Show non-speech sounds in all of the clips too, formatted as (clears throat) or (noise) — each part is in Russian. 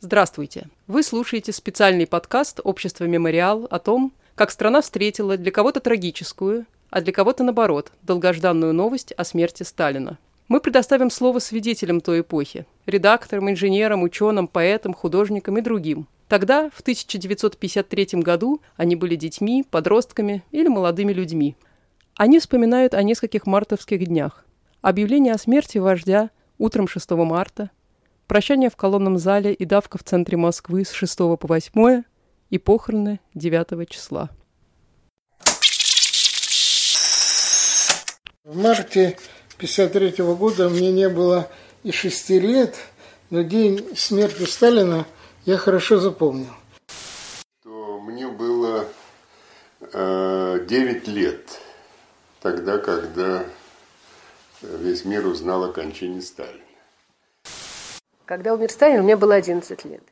Здравствуйте! Вы слушаете специальный подкаст Общества «Мемориал» о том, как страна встретила для кого-то трагическую, а для кого-то, наоборот, долгожданную новость о смерти Сталина. Мы предоставим слово свидетелям той эпохи – редакторам, инженерам, ученым, поэтам, художникам и другим. Тогда, в 1953 году, они были детьми, подростками или молодыми людьми. Они вспоминают о нескольких мартовских днях. Объявление о смерти вождя утром 6 марта – прощание в колонном зале и давка в центре Москвы с 6 по 8 и похороны 9 числа. В марте 1953 года мне не было и шести лет, но день смерти Сталина я хорошо запомнил. Мне было э, 9 лет, тогда, когда весь мир узнал о кончине Сталина. Когда умер Сталин, мне было 11 лет.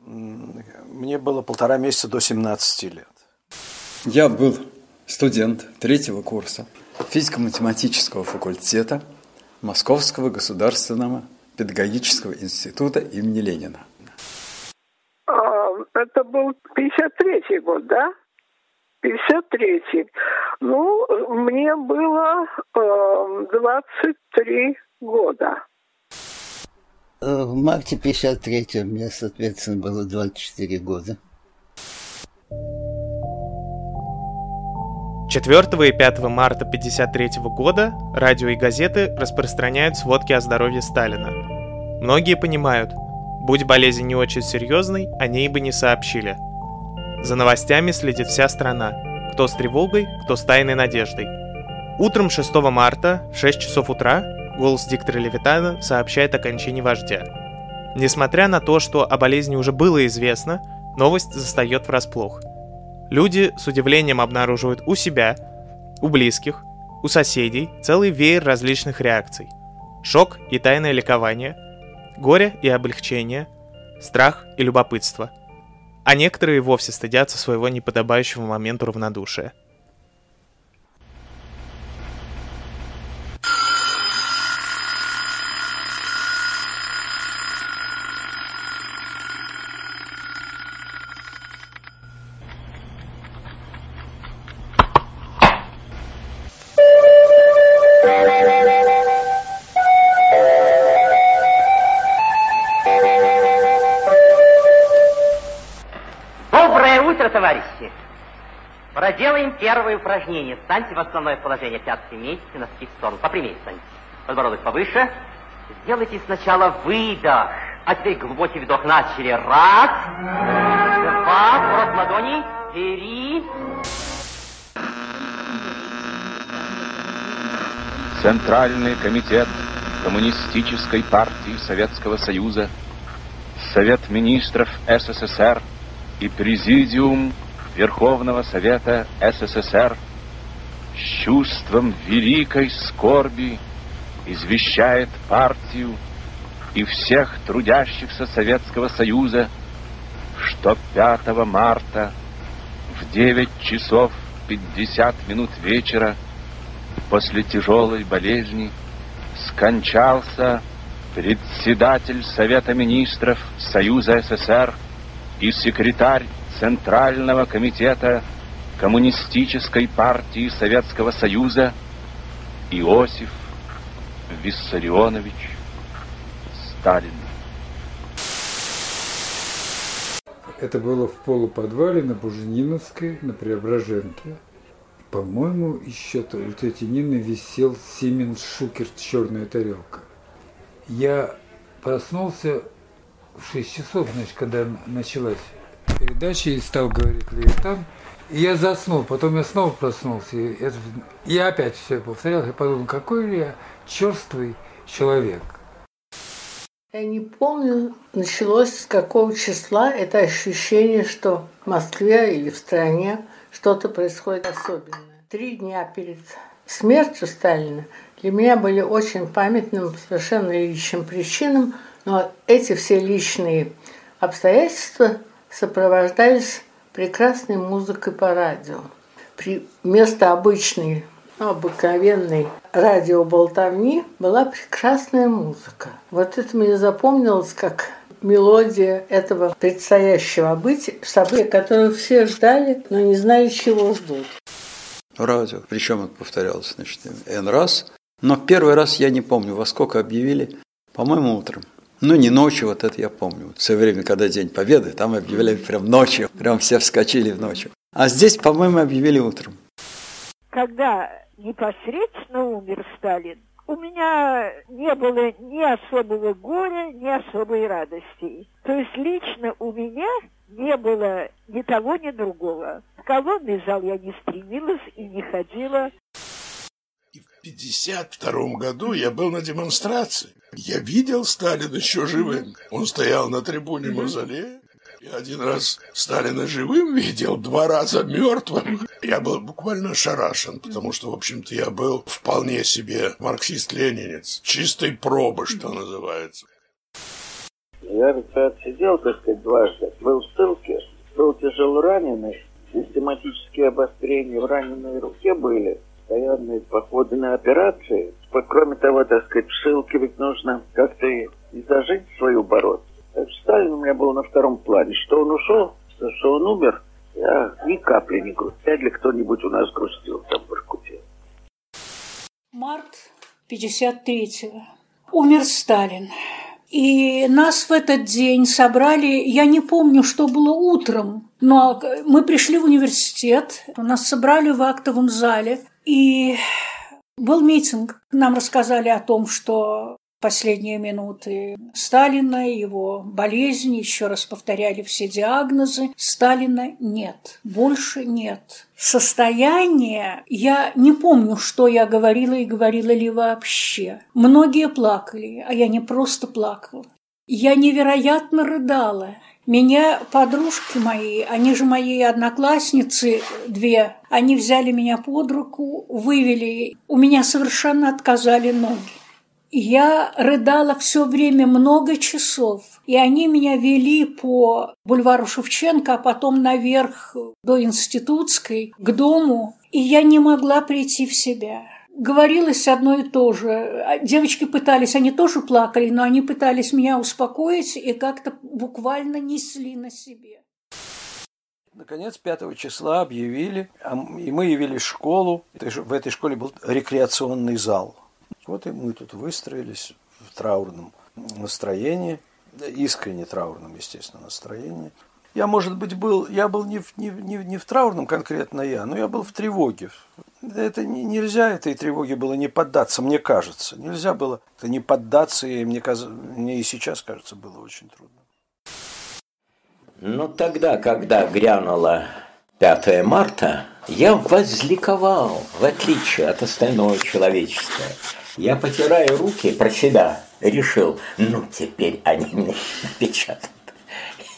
Мне было полтора месяца до 17 лет. Я был студент третьего курса физико-математического факультета Московского государственного педагогического института имени Ленина. А, это был 53-й год, да? 53-й. Ну, мне было э, 23 года. Э, в марте 53 мне, соответственно, было 24 года. 4 и 5 марта 1953 года радио и газеты распространяют сводки о здоровье Сталина. Многие понимают, будь болезнь не очень серьезной, о ней бы не сообщили. За новостями следит вся страна, кто с тревогой, кто с тайной надеждой. Утром 6 марта в 6 часов утра голос диктора Левитана сообщает о кончине вождя. Несмотря на то, что о болезни уже было известно, новость застает врасплох. Люди с удивлением обнаруживают у себя, у близких, у соседей целый веер различных реакций. Шок и тайное ликование, горе и облегчение, страх и любопытство. А некоторые вовсе стыдятся своего неподобающего моменту равнодушия – первое упражнение. Станьте в основное положение. Пятки вместе, носки в сторону. Попрямее станьте. Подбородок повыше. Сделайте сначала выдох. А теперь глубокий вдох. Начали. Раз. Два. Рот ладони. Три. Центральный комитет Коммунистической партии Советского Союза, Совет министров СССР и Президиум Верховного Совета СССР с чувством великой скорби извещает партию и всех трудящихся Советского Союза, что 5 марта в 9 часов 50 минут вечера после тяжелой болезни скончался председатель Совета Министров Союза СССР и секретарь Центрального комитета Коммунистической партии Советского Союза Иосиф Виссарионович Сталин. Это было в полуподвале на Бужениновской, на Преображенке. По-моему, еще у тети Нины висел Сименс Шукерт «Черная тарелка». Я проснулся в 6 часов, значит, когда началась передачи и стал говорить Левитан. И я заснул, потом я снова проснулся. И это, я опять все повторял, я подумал, какой ли я черствый человек. Я не помню, началось с какого числа это ощущение, что в Москве или в стране что-то происходит особенное. Три дня перед смертью Сталина для меня были очень памятным совершенно личным причинам, но эти все личные обстоятельства сопровождались прекрасной музыкой по радио. При, вместо обычной, обыкновенной радиоболтовни была прекрасная музыка. Вот это мне запомнилось как мелодия этого предстоящего быть, события, которое все ждали, но не знали, чего ждут. Радио, причем это повторялось, значит, N раз. Но первый раз я не помню, во сколько объявили, по-моему, утром. Ну, не ночью, вот это я помню. В свое время, когда День Победы, там объявляли прям ночью, (laughs) прям все вскочили в ночью. А здесь, по-моему, объявили утром. Когда непосредственно умер Сталин, у меня не было ни особого горя, ни особой радости. То есть лично у меня не было ни того, ни другого. В колонный зал я не стремилась и не ходила. В 52 году я был на демонстрации. Я видел Сталина еще живым. Он стоял на трибуне мавзолея. Я один раз Сталина живым видел, два раза мертвым. Я был буквально ошарашен, потому что, в общем-то, я был вполне себе марксист-ленинец. Чистой пробы, что называется. Я отсидел, так сказать, дважды. Был в ссылке, был тяжело раненый. Систематические обострения в раненой руке были. Постоянные походы на операции. Кроме того, так сказать, в ссылке ведь нужно как-то и зажить свою бороться. Сталин у меня был на втором плане. Что он ушел, что он умер, я ни капли не грустил. Вряд ли кто-нибудь у нас грустил там в Иркуте. Март 53-го. Умер Сталин. И нас в этот день собрали, я не помню, что было утром, но мы пришли в университет, нас собрали в актовом зале, и был митинг. Нам рассказали о том, что последние минуты Сталина, его болезни, еще раз повторяли все диагнозы. Сталина нет, больше нет. Состояние, я не помню, что я говорила и говорила ли вообще. Многие плакали, а я не просто плакала. Я невероятно рыдала. Меня подружки мои, они же мои одноклассницы две, они взяли меня под руку, вывели. У меня совершенно отказали ноги. Я рыдала все время много часов, и они меня вели по бульвару Шевченко, а потом наверх до Институтской, к дому, и я не могла прийти в себя. Говорилось одно и то же. Девочки пытались, они тоже плакали, но они пытались меня успокоить и как-то буквально несли на себе. Наконец, 5 числа объявили, и мы явились в школу. В этой школе был рекреационный зал – вот и мы тут выстроились в траурном настроении, искренне траурном, естественно, настроении. Я, может быть, был, я был не в, не, не, не в траурном конкретно я, но я был в тревоге. Это не, нельзя этой тревоге было не поддаться, мне кажется. Нельзя было это не поддаться, и мне, мне и сейчас, кажется, было очень трудно. Но тогда, когда грянуло 5 марта, я возликовал, в отличие от остального человечества. Я, потирая руки про себя, решил, ну, теперь они мне (laughs) напечатают.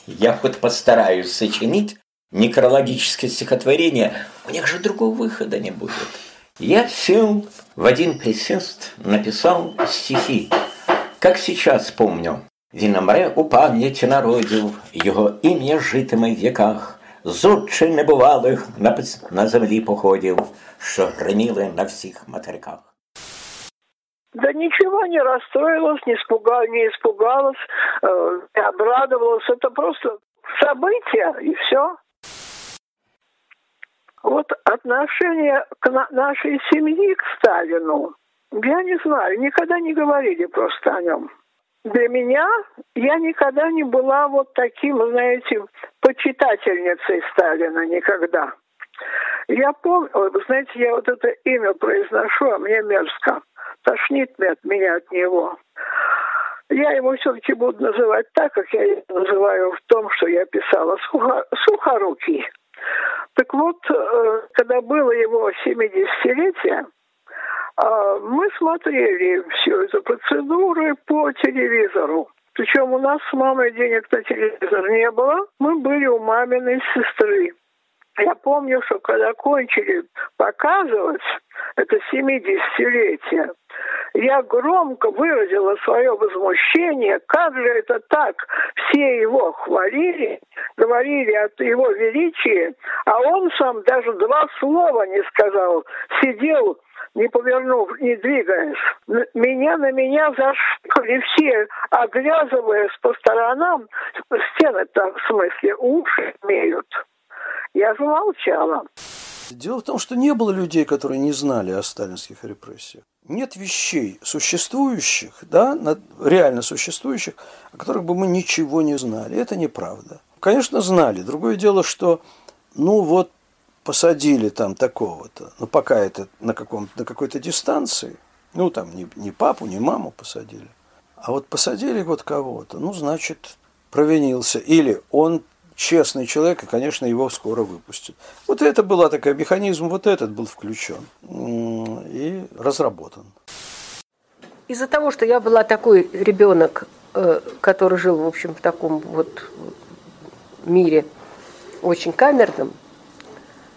Я хоть постараюсь сочинить некрологическое стихотворение, у них же другого выхода не будет. Я сел в один присест, написал стихи. Как сейчас помню, Віномре у пам'яті народів, його ім'я житиме в віках, зодче небувалих на, на землі походів, що гриміли на всіх материках. Да ничего не расстроилась, не, испугалась, не испугалась, э, не обрадовалась. Это просто событие, и все. Вот отношение к на нашей семьи к Сталину, я не знаю, никогда не говорили просто о нем. Для меня я никогда не была вот таким, знаете, почитательницей Сталина никогда. Я помню, знаете, я вот это имя произношу, а мне мерзко. Тошнит от меня от него. Я его все-таки буду называть так, как я его называю в том, что я писала, сухо, сухорукий. Так вот, э, когда было его 70-летие, э, мы смотрели всю эту процедуру по телевизору. Причем у нас с мамой денег на телевизор не было. Мы были у маминой сестры. Я помню, что когда кончили показывать это 70-летие, я громко выразила свое возмущение, как же это так? Все его хвалили, говорили о его величии, а он сам даже два слова не сказал, сидел не повернув, не двигаясь. Меня на меня зашикали все, оглядываясь по сторонам, стены-то, в смысле, уши имеют. Я замолчала. Дело в том, что не было людей, которые не знали о сталинских репрессиях. Нет вещей существующих, да, реально существующих, о которых бы мы ничего не знали. Это неправда. Конечно, знали. Другое дело, что, ну вот, посадили там такого-то, ну пока это на, каком, на какой-то дистанции, ну там не, не папу, не маму посадили, а вот посадили вот кого-то, ну значит провинился. Или он честный человек, и, конечно, его скоро выпустят. Вот это был такой механизм, вот этот был включен и разработан. Из-за того, что я была такой ребенок, э, который жил, в общем, в таком вот мире очень камерном,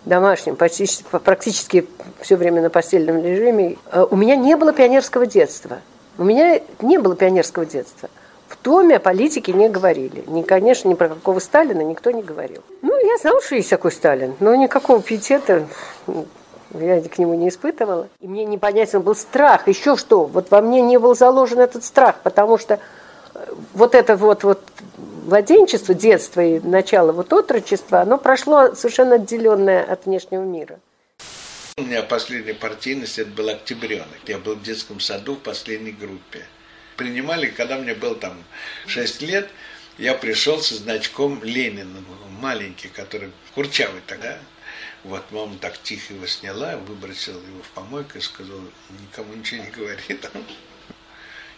домашнем, практически, практически все время на постельном режиме, э, у меня не было пионерского детства. У меня не было пионерского детства. В доме о политике не говорили. Ни, конечно, ни про какого Сталина никто не говорил. Ну, я знала, что есть такой Сталин, но никакого пиетета я к нему не испытывала. И мне непонятен был страх. Еще что? Вот во мне не был заложен этот страх, потому что э, вот это вот, вот младенчество, детство и начало вот отрочества, оно прошло совершенно отделенное от внешнего мира. У меня последняя партийность, это был октябренок. Я был в детском саду в последней группе. Принимали, когда мне было там 6 лет, я пришел со значком Ленина, маленький, который курчавый тогда. Вот мама так тихо его сняла, выбросила его в помойку и сказала, никому ничего не говори там.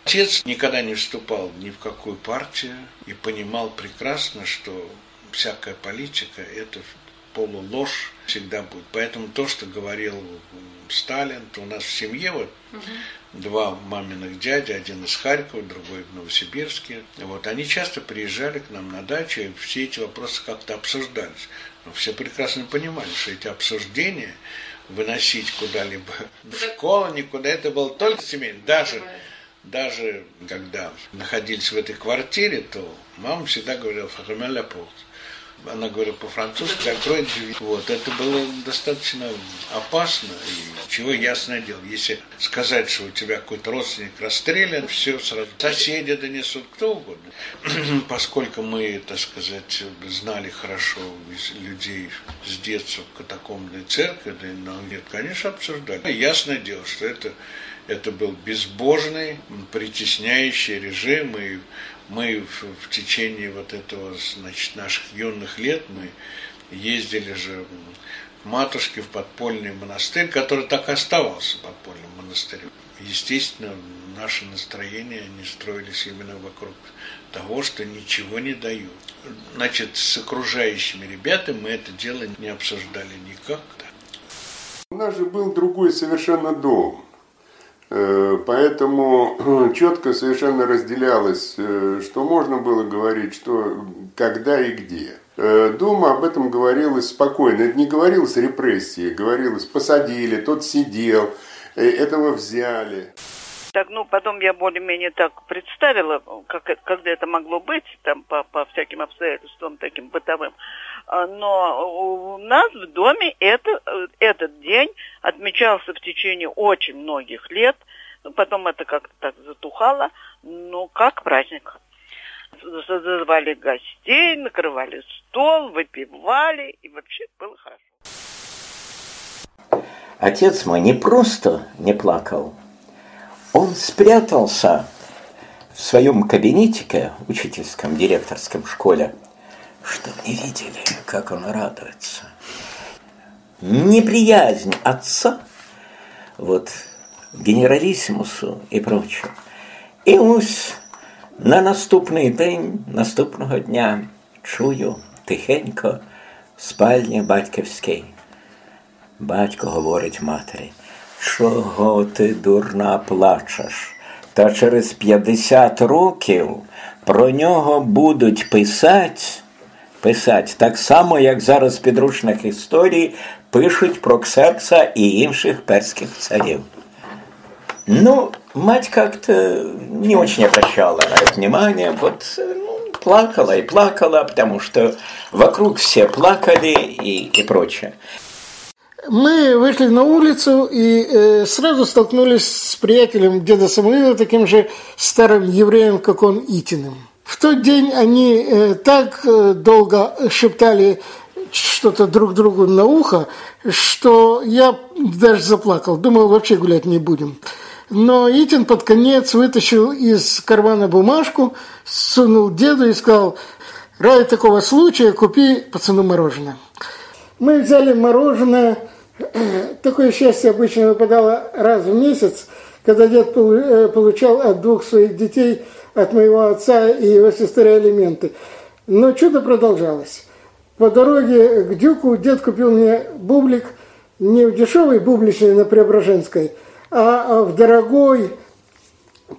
Отец никогда не вступал ни в какую партию и понимал прекрасно, что всякая политика – это полуложь всегда будет. Поэтому то, что говорил Сталин, то у нас в семье вот угу. два маминых дяди, один из Харькова, другой в Новосибирске. Вот они часто приезжали к нам на дачу, и все эти вопросы как-то обсуждались. Но все прекрасно понимали, что эти обсуждения выносить куда-либо в школу, никуда, это было только семейно. Даже даже когда находились в этой квартире, то мама всегда говорила «Фахамя ля Она говорила по-французски, закрой дверь. Вот, это было достаточно опасно. И чего ясное дело, если сказать, что у тебя какой-то родственник расстрелян, все сразу соседи донесут, кто угодно. (clears throat) Поскольку мы, так сказать, знали хорошо людей с детства в катакомбной церкви, да, но нет, конечно, обсуждали. Ясное дело, что это это был безбожный, притесняющий режим, и мы в, в течение вот этого, значит, наших юных лет мы ездили же к матушке в подпольный монастырь, который так и оставался подпольным монастырем. Естественно, наши настроения, они строились именно вокруг того, что ничего не дают. Значит, с окружающими ребятами мы это дело не обсуждали никак. У нас же был другой совершенно дом. Э, поэтому (clears throat) четко совершенно разделялось, э, что можно было говорить, что когда и где. Э, дома об этом говорилось спокойно. Это не говорилось репрессии, говорилось посадили, тот сидел, этого взяли. Так, ну, потом я более-менее так представила, как, когда это могло быть, там, по, по всяким обстоятельствам таким бытовым. А, но у нас в доме это, этот день отмечался в течение очень многих лет. Потом это как-то так затухало, но как праздник. Зазывали гостей, накрывали стол, выпивали, и вообще было хорошо. Отец мой не просто не плакал, он спрятался в своем кабинетике, учительском, директорском школе, чтобы не видели, как он радуется. Неприязнь отца, вот, генералісімусу і прочее. І ось на наступний день, наступного дня чую тихенько в спальні батьківській. Батько говорить матері, чого ти дурна плачеш? Та через 50 років про нього будуть писати писати так само, як зараз в підручних історій пишуть про Ксеркса і інших перських царів. Ну, мать как-то не очень обращала на это внимание, вот ну, плакала и плакала, потому что вокруг все плакали и, и прочее. Мы вышли на улицу и э, сразу столкнулись с приятелем деда Самуила, таким же старым евреем, как он, Итиным. В тот день они э, так э, долго шептали что-то друг другу на ухо, что я даже заплакал. Думал, вообще гулять не будем. Но Итин под конец вытащил из кармана бумажку, сунул деду и сказал, ради такого случая купи пацану мороженое. Мы взяли мороженое. (clears throat) Такое счастье обычно выпадало раз в месяц, когда дед э, получал от двух своих детей, от моего отца и его сестры алименты. Но чудо продолжалось. По дороге к Дюку дед купил мне бублик, не в дешевой бубличной на Преображенской – а в дорогой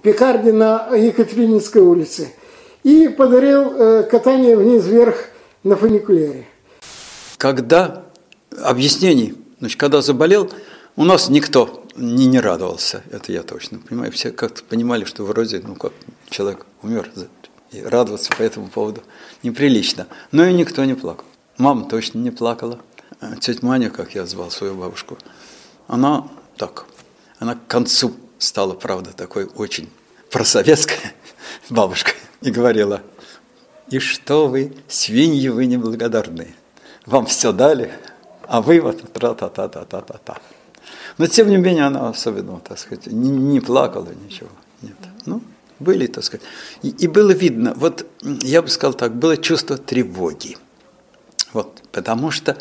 пекарне на Екатерининской улице. И подарил э, катание вниз-вверх на фуникулере. Когда объяснений, значит, когда заболел, у нас никто не, не радовался, это я точно понимаю. Все как-то понимали, что вроде, ну как, человек умер, и радоваться по этому поводу неприлично. Но и никто не плакал. Мама точно не плакала. Э, тетя Маня, как я звал свою бабушку, она так она к концу стала, правда, такой очень просоветская (laughs) бабушка и говорила, и что вы, свиньи вы неблагодарные, вам все дали, а вы вот тра-та-та-та-та-та-та. Но тем не менее она особенно, так сказать, не, не плакала ничего. Нет. Ну, были, так сказать. И, и было видно, вот я бы сказал так, было чувство тревоги. Вот, потому что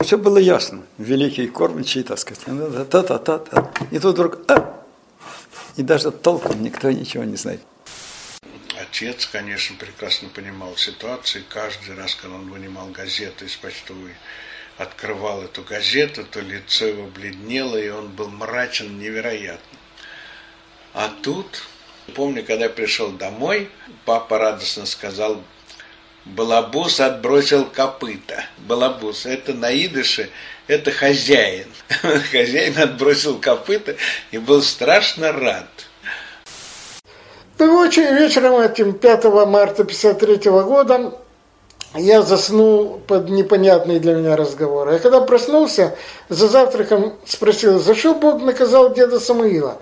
все было ясно. Великий кормчий, так сказать. Та-та-та-та. И тут вдруг... А! И даже толком никто ничего не знает. Отец, конечно, прекрасно понимал ситуацию. Каждый раз, когда он вынимал газету из почтовой, открывал эту газету, то лицо его бледнело, и он был мрачен невероятно. А тут, помню, когда я пришел домой, папа радостно сказал, Балабус отбросил копыта. Балабус, это на идыше, это хозяин. (laughs) Хозяин отбросил копыта и был страшно рад. Ну, очень вечером этим 5 марта 1953 года я заснул под непонятный для меня разговор. Я когда проснулся, за завтраком спросил, за что Бог наказал деда Самуила?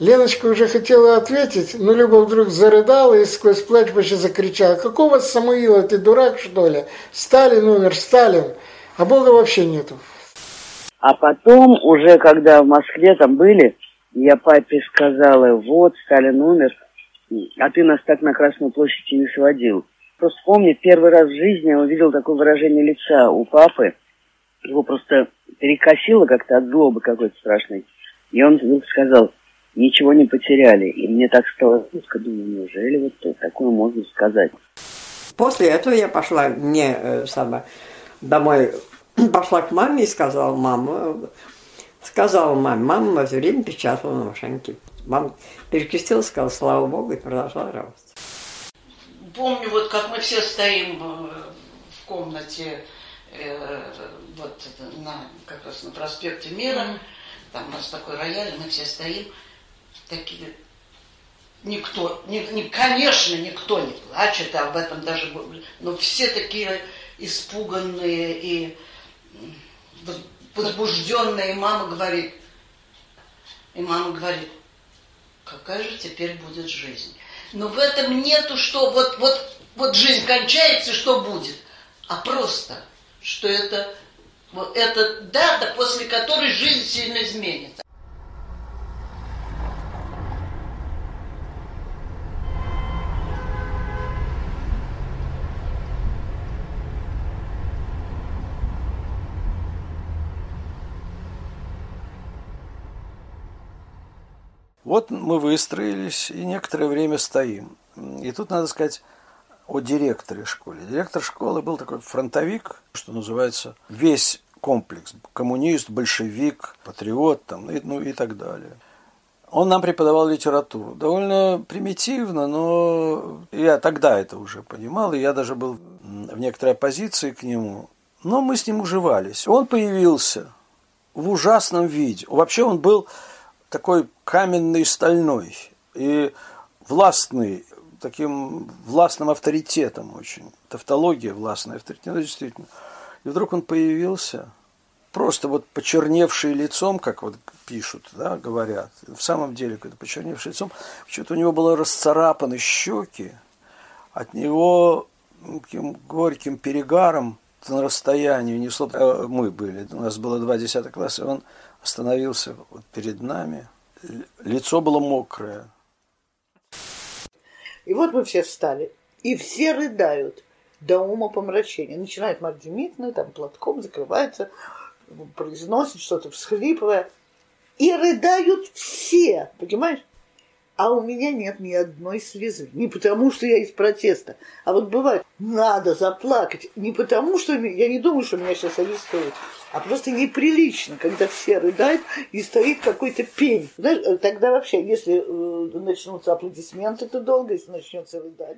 Леночка уже хотела ответить, но Люба вдруг зарыдала и сквозь плач почти закричала. Какого Самуила, ты дурак что ли? Сталин умер, Сталин, а Бога вообще нету. А потом, уже когда в Москве там были, я папе сказала, вот, Сталин умер, а ты нас так на Красную площадь не сводил. Просто помню, первый раз в жизни я увидел такое выражение лица у папы. Его просто перекосило как-то от злобы какой-то страшной. И он сказал, ничего не потеряли. И мне так стало жутко, думаю, неужели вот такое можно сказать? После этого я пошла мне э, сама домой, (clears throat) пошла к маме и сказала, мама, сказала маме, мама в это время печатала на машинке. Мама перекрестилась, сказала, слава Богу, и продолжала работать. Помню, вот как мы все стоим э, в комнате, э, вот на, как раз на проспекте Мира, mm-hmm. там у нас такой рояль, мы все стоим, такие никто, не, не, конечно, никто не плачет, об этом даже, но все такие испуганные и возбужденные. И мама говорит, и мама говорит, какая же теперь будет жизнь? Но в этом нету, что вот, вот, вот жизнь кончается, что будет, а просто, что это, вот это дата, после которой жизнь сильно изменится. Вот мы выстроились и некоторое время стоим. И тут надо сказать о директоре школы. Директор школы был такой фронтовик, что называется, весь комплекс. Коммунист, большевик, патриот, там, ну и так далее. Он нам преподавал литературу. Довольно примитивно, но я тогда это уже понимал, и я даже был в некоторой оппозиции к нему. Но мы с ним уживались. Он появился в ужасном виде. Вообще он был такой каменный стальной и властный, таким властным авторитетом очень. Тавтология властная авторитет, ну, действительно. И вдруг он появился, просто вот почерневший лицом, как вот пишут, да, говорят, в самом деле, когда почерневший лицом, почему-то у него было расцарапаны щеки, от него таким горьким перегаром на расстоянии несло. Э, мы были, у нас было два десятых класса, он остановился вот перед нами, лицо было мокрое. И вот мы все встали, и все рыдают до ума помрачения. Начинает Марья Демидовна, там платком закрывается, произносит что-то, всхлипывая. И рыдают все, понимаешь? А у меня нет ни одной слезы. Не потому, что я из протеста. А вот бывает, надо заплакать. Не потому, что я не думаю, что меня сейчас арестуют. А просто неприлично, когда все рыдают и стоит какой-то пень. Знаешь, э, тогда вообще, если э, начнутся аплодисменты, то долго, если начнется рыдать.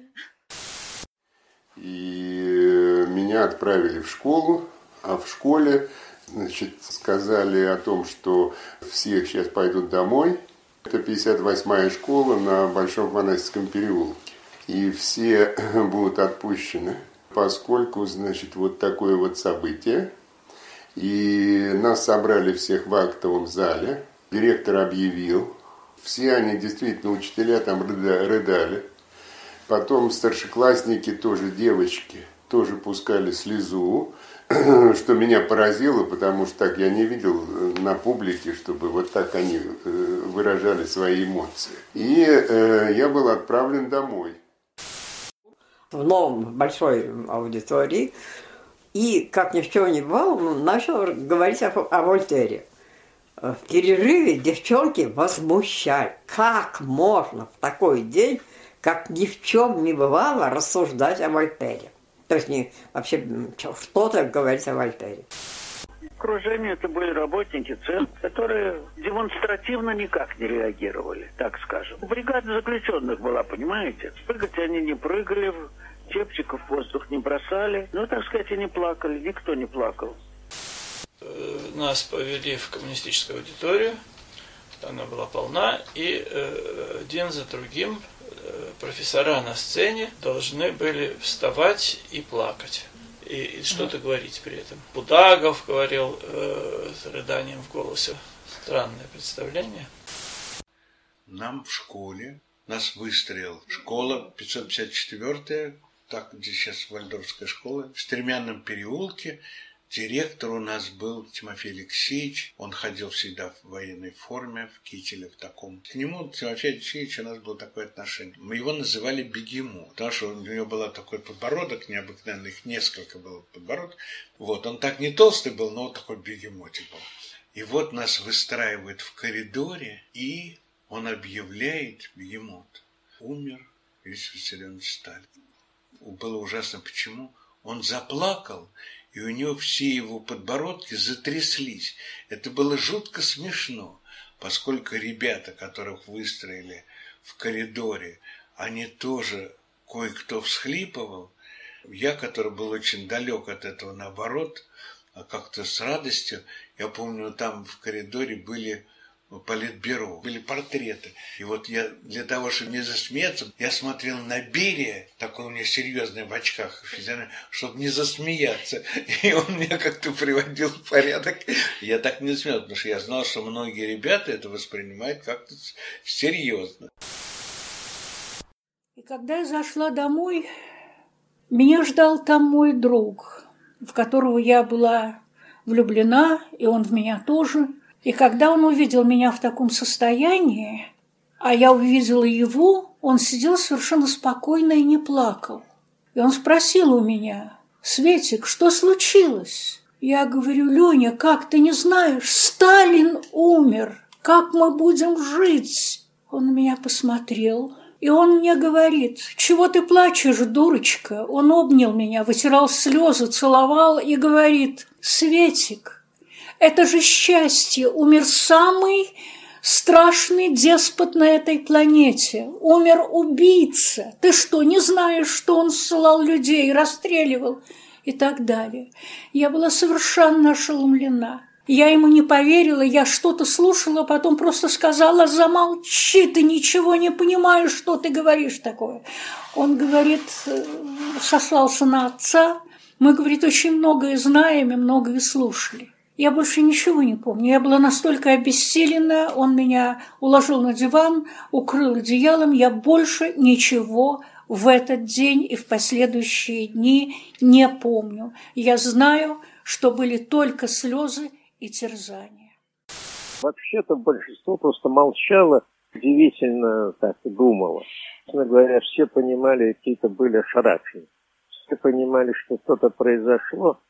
И меня отправили в школу, а в школе значит, сказали о том, что все сейчас пойдут домой. Это 58-я школа на Большом Монастырском переулке. И все (clears throat) будут отпущены, поскольку, значит, вот такое вот событие. И нас собрали всех в актовом зале. Директор объявил. Все они, действительно, учителя там рыдали. Потом старшеклассники, тоже девочки, тоже пускали слезу. (clears throat) что меня поразило, потому что так я не видел э, на публике, чтобы вот так они э, выражали свои эмоции. И э, я был отправлен домой. В новом большой аудитории. И, как ни в чем не бывало, начал говорить о, о Вольтере. В перерыве девчонки возмущали. Как можно в такой день, как ни в чем не бывало, рассуждать о Вольтере? То есть не, вообще что-то говорить о Вольтере. Окружение это были работники ЦЕН, которые демонстративно никак не реагировали, так скажем. Бригада заключенных была, понимаете? Прыгать они не прыгали, чепчиков в воздух не бросали. Ну, так сказать, и не плакали, никто не плакал. Э, нас повели в коммунистическую аудиторию, она была полна, и э, один за другим профессора на сцене должны были вставать и плакать. И, и что-то говорить при этом. Будагов говорил э, с рыданием в голосе. Странное представление. Нам в школе, нас выстроил школа 554 так, где сейчас Вальдорфская школа, в Стремянном переулке, Директор у нас был Тимофей Алексеевич. Он ходил всегда в военной форме, в кителе в таком. К нему, Тимофей Алексеевич, у нас было такое отношение. Мы его называли Бегему, потому что у него был такой подбородок необыкновенный, их несколько было подбородок. Вот, он так не толстый был, но вот такой бегемотик был. И вот нас выстраивают в коридоре, и он объявляет, бегемот, умер Иосиф Виссарионович Сталин. Было ужасно. Почему? Он заплакал, и у него все его подбородки затряслись. Это было жутко смешно, поскольку ребята, которых выстроили в коридоре, они тоже кое-кто всхлипывал. Я, который был очень далек от этого, наоборот, а как-то с радостью, я помню, там в коридоре были политбюро, были портреты. И вот я для того, чтобы не засмеяться, я смотрел на Берия, такой у него серьезный в очках, чтобы не засмеяться. И он меня как-то приводил в порядок. Я так не смеялся, потому что я знал, что многие ребята это воспринимают как-то серьезно. И когда я зашла домой, меня ждал там мой друг, в которого я была влюблена, и он в меня тоже – и когда он увидел меня в таком состоянии, а я увидела его, он сидел совершенно спокойно и не плакал. И он спросил у меня, «Светик, что случилось?» Я говорю, «Леня, как ты не знаешь? Сталин умер! Как мы будем жить?» Он на меня посмотрел, и он мне говорит, «Чего ты плачешь, дурочка?» Он обнял меня, вытирал слезы, целовал и говорит, «Светик, это же счастье. Умер самый страшный деспот на этой планете. Умер убийца. Ты что, не знаешь, что он ссылал людей, расстреливал и так далее? Я была совершенно ошеломлена. Я ему не поверила, я что-то слушала, потом просто сказала, замолчи, ты ничего не понимаешь, что ты говоришь такое. Он говорит, э, сослался на отца, мы, говорит, очень многое знаем и многое слушали. Я больше ничего не помню. Я была настолько обессилена, он меня уложил на диван, укрыл одеялом. Я больше ничего в этот день и в последующие дни не помню. Я знаю, что были только слезы и терзания. Вообще-то большинство просто молчало, удивительно так думало. Честно говоря, все понимали, какие-то были ошарашены. Все понимали, что что-то произошло,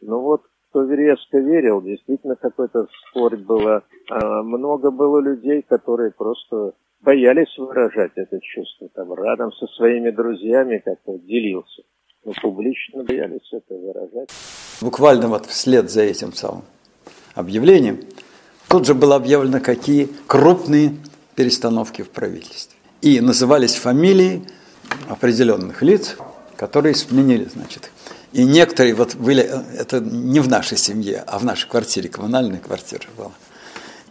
но вот кто резко верил, действительно какой-то спор было. А много было людей, которые просто боялись выражать это чувство. Там рядом со своими друзьями как-то делился. Но публично боялись это выражать. Буквально вот вслед за этим самым объявлением тут же было объявлено, какие крупные перестановки в правительстве. И назывались фамилии определенных лиц, которые сменили, значит, и некоторые вот были, это не в нашей семье, а в нашей квартире, коммунальная квартира была.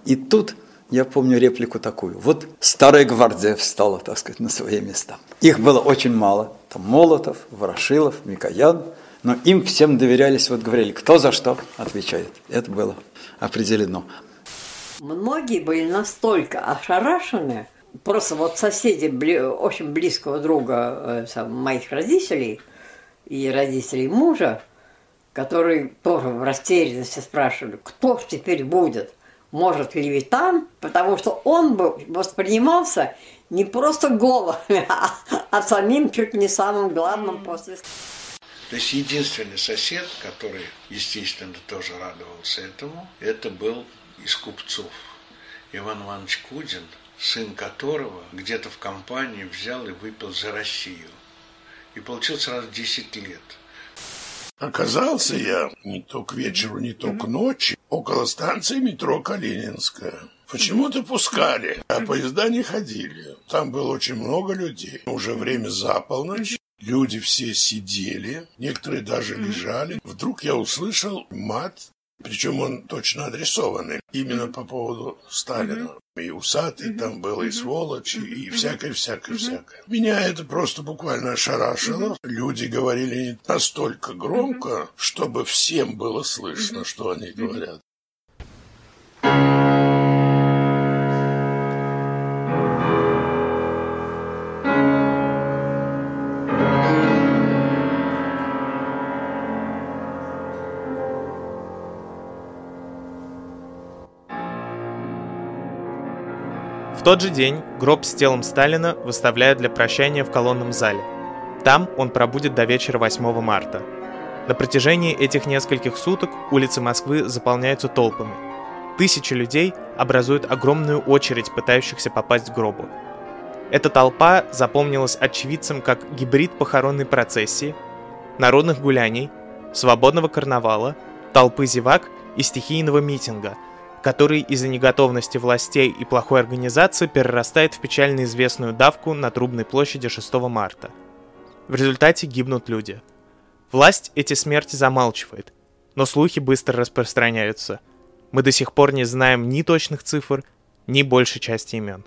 И тут я помню реплику такую. Вот старая гвардия встала, так сказать, на свои места. Их было очень мало. Там Молотов, Ворошилов, Микоян. Но им всем доверялись, вот говорили, кто за что отвечает. Это было определено. Многие были настолько ошарашены, просто вот соседи очень близкого друга э, моих родителей – и родителей мужа, которые тоже в растерянности спрашивали, кто ж теперь будет? Может ли Витан? Потому что он бы воспринимался не просто головами, а, (laughs) а самим чуть не самым главным после. То есть единственный сосед, который, естественно, тоже радовался этому, это был из купцов. Иван Иванович Кудин, сын которого где-то в компании взял и выпил за Россию и получил сразу 10 лет. Оказался я не то к вечеру, не то к ночи около станции метро Калининская. Почему-то пускали, а поезда не ходили. Там было очень много людей. Уже время за полночь. Люди все сидели, некоторые даже лежали. Вдруг я услышал мат причем он точно адресованный именно по поводу Сталина. И усатый там был, и сволочь, и всякое-всякое-всякое. Меня это просто буквально ошарашило. Люди говорили настолько громко, чтобы всем было слышно, что они говорят. Тот же день гроб с телом Сталина выставляют для прощания в колонном зале. Там он пробудет до вечера 8 марта. На протяжении этих нескольких суток улицы Москвы заполняются толпами. Тысячи людей образуют огромную очередь пытающихся попасть к гробу. Эта толпа запомнилась очевидцам как гибрид похоронной процессии, народных гуляний, свободного карнавала, толпы зевак и стихийного митинга – который из-за неготовности властей и плохой организации перерастает в печально известную давку на Трубной площади 6 марта. В результате гибнут люди. Власть эти смерти замалчивает, но слухи быстро распространяются. Мы до сих пор не знаем ни точных цифр, ни большей части имен.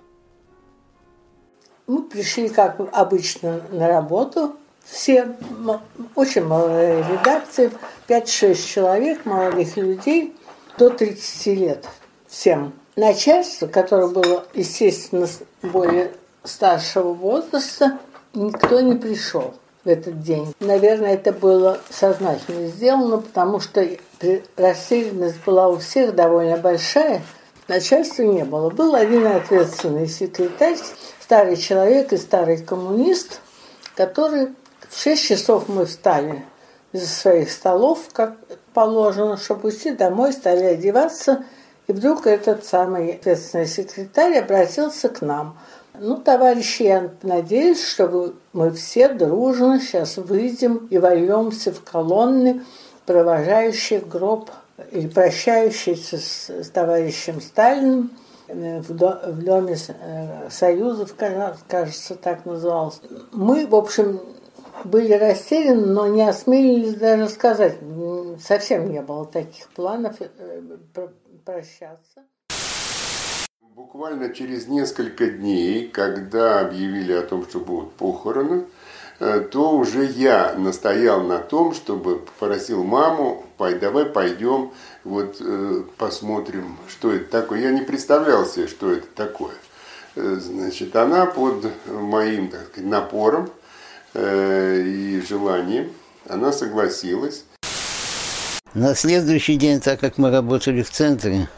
Мы пришли, как обычно, на работу. Все, очень молодая редакция, 5-6 человек, молодых людей – до 30 лет всем. Начальство, которое было, естественно, более старшего возраста, никто не пришел в этот день. Наверное, это было сознательно сделано, потому что рассеянность была у всех довольно большая. Начальства не было. Был один ответственный секретарь, старый человек и старый коммунист, который в 6 часов мы встали из своих столов, как положено, чтобы уйти домой, стали одеваться. И вдруг этот самый ответственный секретарь обратился к нам. Ну, товарищи, я надеюсь, что вы, мы все дружно сейчас выйдем и вольемся в колонны, провожающие гроб или прощающиеся с, с товарищем Сталиным э, в, до, в Доме э, Союзов, кажется, так назывался. Мы, в общем, были растеряны, но не осмелились даже сказать. Совсем не было таких планов э, прощаться. Буквально через несколько дней, когда объявили о том, что будут похороны, э, то уже я настоял на том, чтобы попросил маму давай пойдем, вот э, посмотрим, что это такое. Я не представлял себе, что это такое. Значит, она под моим так сказать, напором и желанием, она согласилась. На следующий день, так как мы работали в центре,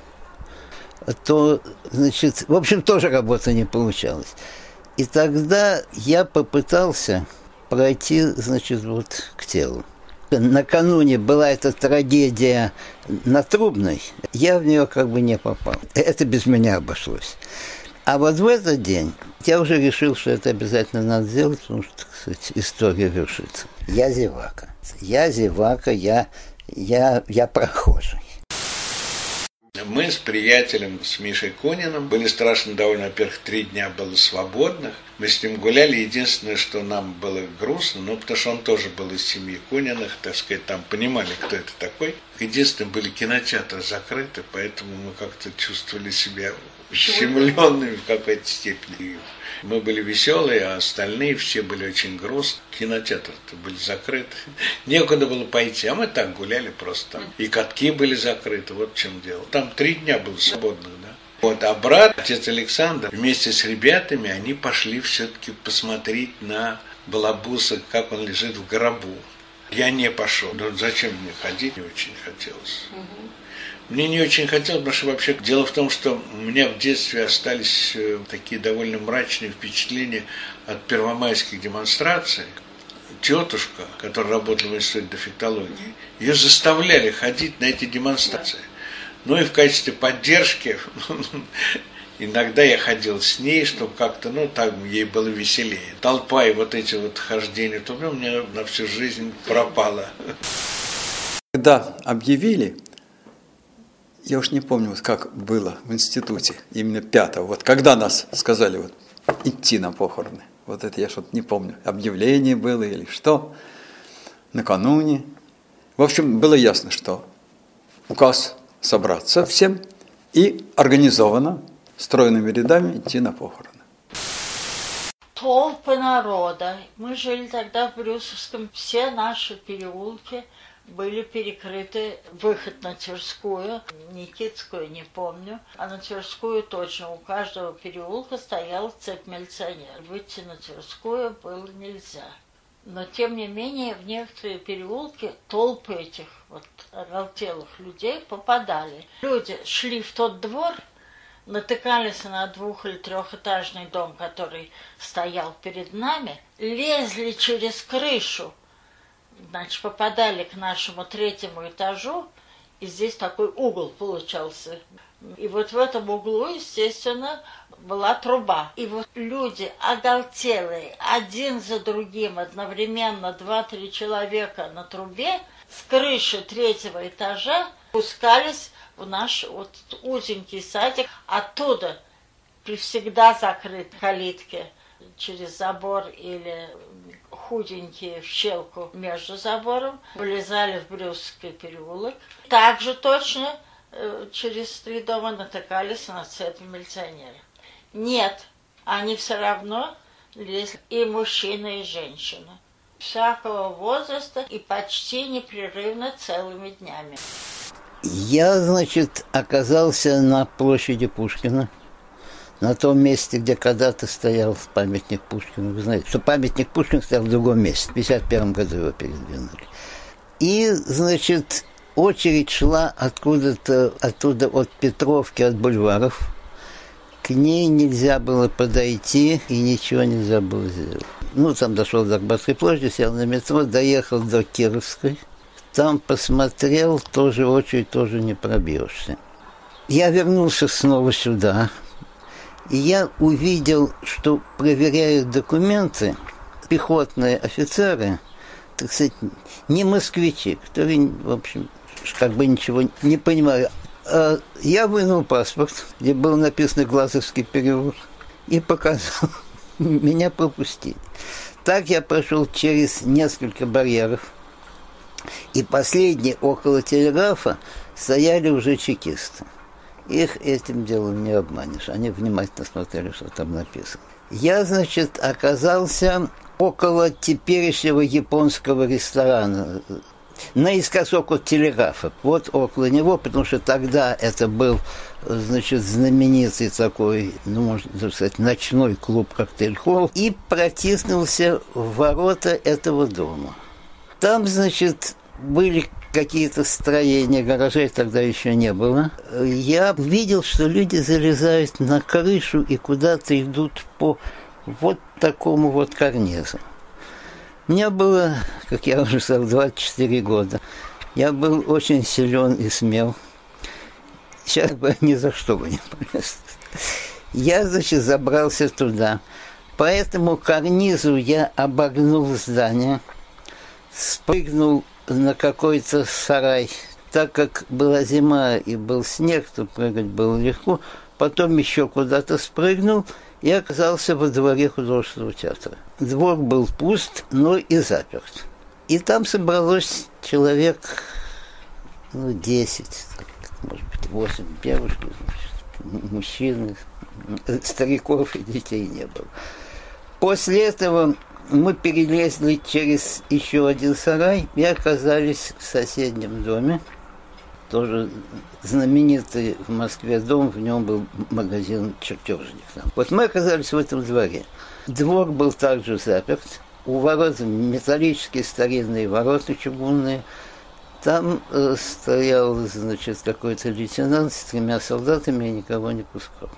то, значит, в общем, тоже работа не получалась. И тогда я попытался пройти, значит, вот к телу. Накануне была эта трагедия на Трубной, я в нее как бы не попал. Это без меня обошлось. А вот в этот день я уже решил, что это обязательно надо сделать, потому что, кстати, история вершится. Я зевака. Я зевака, я, я, я прохожий. Мы с приятелем, с Мишей Кониным, были страшно довольны. Во-первых, три дня было свободных. Мы с ним гуляли. Единственное, что нам было грустно, ну, потому что он тоже был из семьи Кониных, так сказать, там понимали, кто это такой. Единственное, были кинотеатры закрыты, поэтому мы как-то чувствовали себя ущемленными в какой-то степени. Мы были веселые, а остальные все были очень грустные. Кинотеатры-то были закрыты. (laughs) Некуда было пойти, а мы так гуляли просто. И катки были закрыты, вот в чем дело. Там три дня было свободных, да. Вот, а брат, отец Александр, вместе с ребятами, они пошли все-таки посмотреть на Балабуса, как он лежит в гробу. Я не пошел. Ну, зачем мне ходить, не очень хотелось. Мне не очень хотелось, потому что вообще дело в том, что у меня в детстве остались э, такие довольно мрачные впечатления от первомайских демонстраций. Тетушка, которая работала в институте дефектологии, ее заставляли ходить на эти демонстрации. Ну и в качестве поддержки (laughs) иногда я ходил с ней, чтобы как-то, ну, так ей было веселее. Толпа и вот эти вот хождения, то у меня на всю жизнь пропало. Когда объявили, я уж не помню, вот как было в институте, именно пятого, вот когда нас сказали вот идти на похороны, вот это я что-то не помню, объявление было или что, накануне. В общем, было ясно, что указ собраться всем и организованно, стройными рядами идти на похороны. Толпы народа. Мы жили тогда в Брюсовском. Все наши переулки были перекрыты. Выход на Тверскую, Никитскую не помню, а на Тверскую точно. У каждого переулка стоял цепь милиционер. Выйти на Тверскую было нельзя. Но, тем не менее, в некоторые переулки толпы этих вот оголтелых людей попадали. Люди шли в тот двор, натыкались на двух- или трехэтажный дом, который стоял перед нами, лезли через крышу, значит, попадали к нашему третьему этажу, и здесь такой угол получался. И вот в этом углу, естественно, была труба. И вот люди оголтелые, один за другим, одновременно два-три человека на трубе, с крыши третьего этажа спускались в наш вот узенький садик. Оттуда при всегда закрыт калитки через забор или худенькие в щелку между забором, вылезали в Брюсский переулок. Также точно э, через три дома натыкались на цепь милиционера. Нет, они все равно лезли и мужчина, и женщина. Всякого возраста и почти непрерывно целыми днями. Я, значит, оказался на площади Пушкина, на том месте, где когда-то стоял памятник Пушкину. Вы знаете, что памятник Пушкину стоял в другом месте. В 1951 году его передвинули. И, значит, очередь шла откуда-то, оттуда от Петровки, от бульваров. К ней нельзя было подойти и ничего нельзя было сделать. Ну, там дошел до Арбатской площади, сел на метро, доехал до Кировской. Там посмотрел, тоже очередь тоже не пробьешься. Я вернулся снова сюда, и я увидел, что проверяют документы пехотные офицеры, так сказать, не москвичи, которые, в общем, как бы ничего не понимали. А я вынул паспорт, где было написано «Глазовский переулок», и показал. (laughs) Меня пропустили. Так я прошел через несколько барьеров. И последний около телеграфа стояли уже чекисты. Их этим делом не обманешь. Они внимательно смотрели, что там написано. Я, значит, оказался около теперешнего японского ресторана. наискосок от телеграфа. Вот около него, потому что тогда это был, значит, знаменитый такой, ну, можно сказать, ночной клуб «Коктейль-холл», и протиснулся в ворота этого дома. Там, значит, были какие-то строения, гаражей тогда еще не было. Я видел, что люди залезают на крышу и куда-то идут по вот такому вот карнизу. Мне было, как я уже сказал, 24 года. Я был очень силен и смел. Сейчас бы (laughs) ни за что бы не полез. Я, значит, забрался туда. По этому карнизу я обогнул здание, спрыгнул на какой-то сарай. Так как была зима и был снег, то прыгать было легко. Потом еще куда-то спрыгнул – и оказался во дворе художественного театра. Двор был пуст, но и заперт. И там собралось человек ну, 10, может быть, 8 девушек, значит, мужчин, стариков и детей не было. После этого мы перелезли через еще один сарай и оказались в соседнем доме – тоже знаменитый в Москве дом, в нем был магазин чертежник. Вот мы оказались в этом дворе. Двор был также заперт. У ворот металлические старинные ворота чугунные. Там э, стоял, значит, какой-то лейтенант с тремя солдатами и никого не пускал.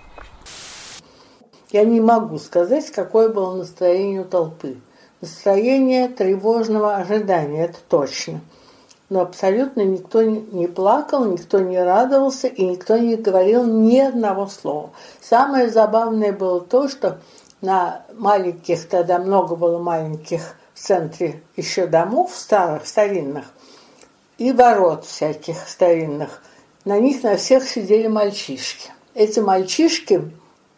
Я не могу сказать, какое было настроение у толпы. Настроение тревожного ожидания, это точно – но абсолютно никто не плакал, никто не радовался и никто не говорил ни одного слова. Самое забавное было то, что на маленьких, тогда много было маленьких в центре еще домов старых, старинных, и ворот всяких старинных. На них на всех сидели мальчишки. Эти мальчишки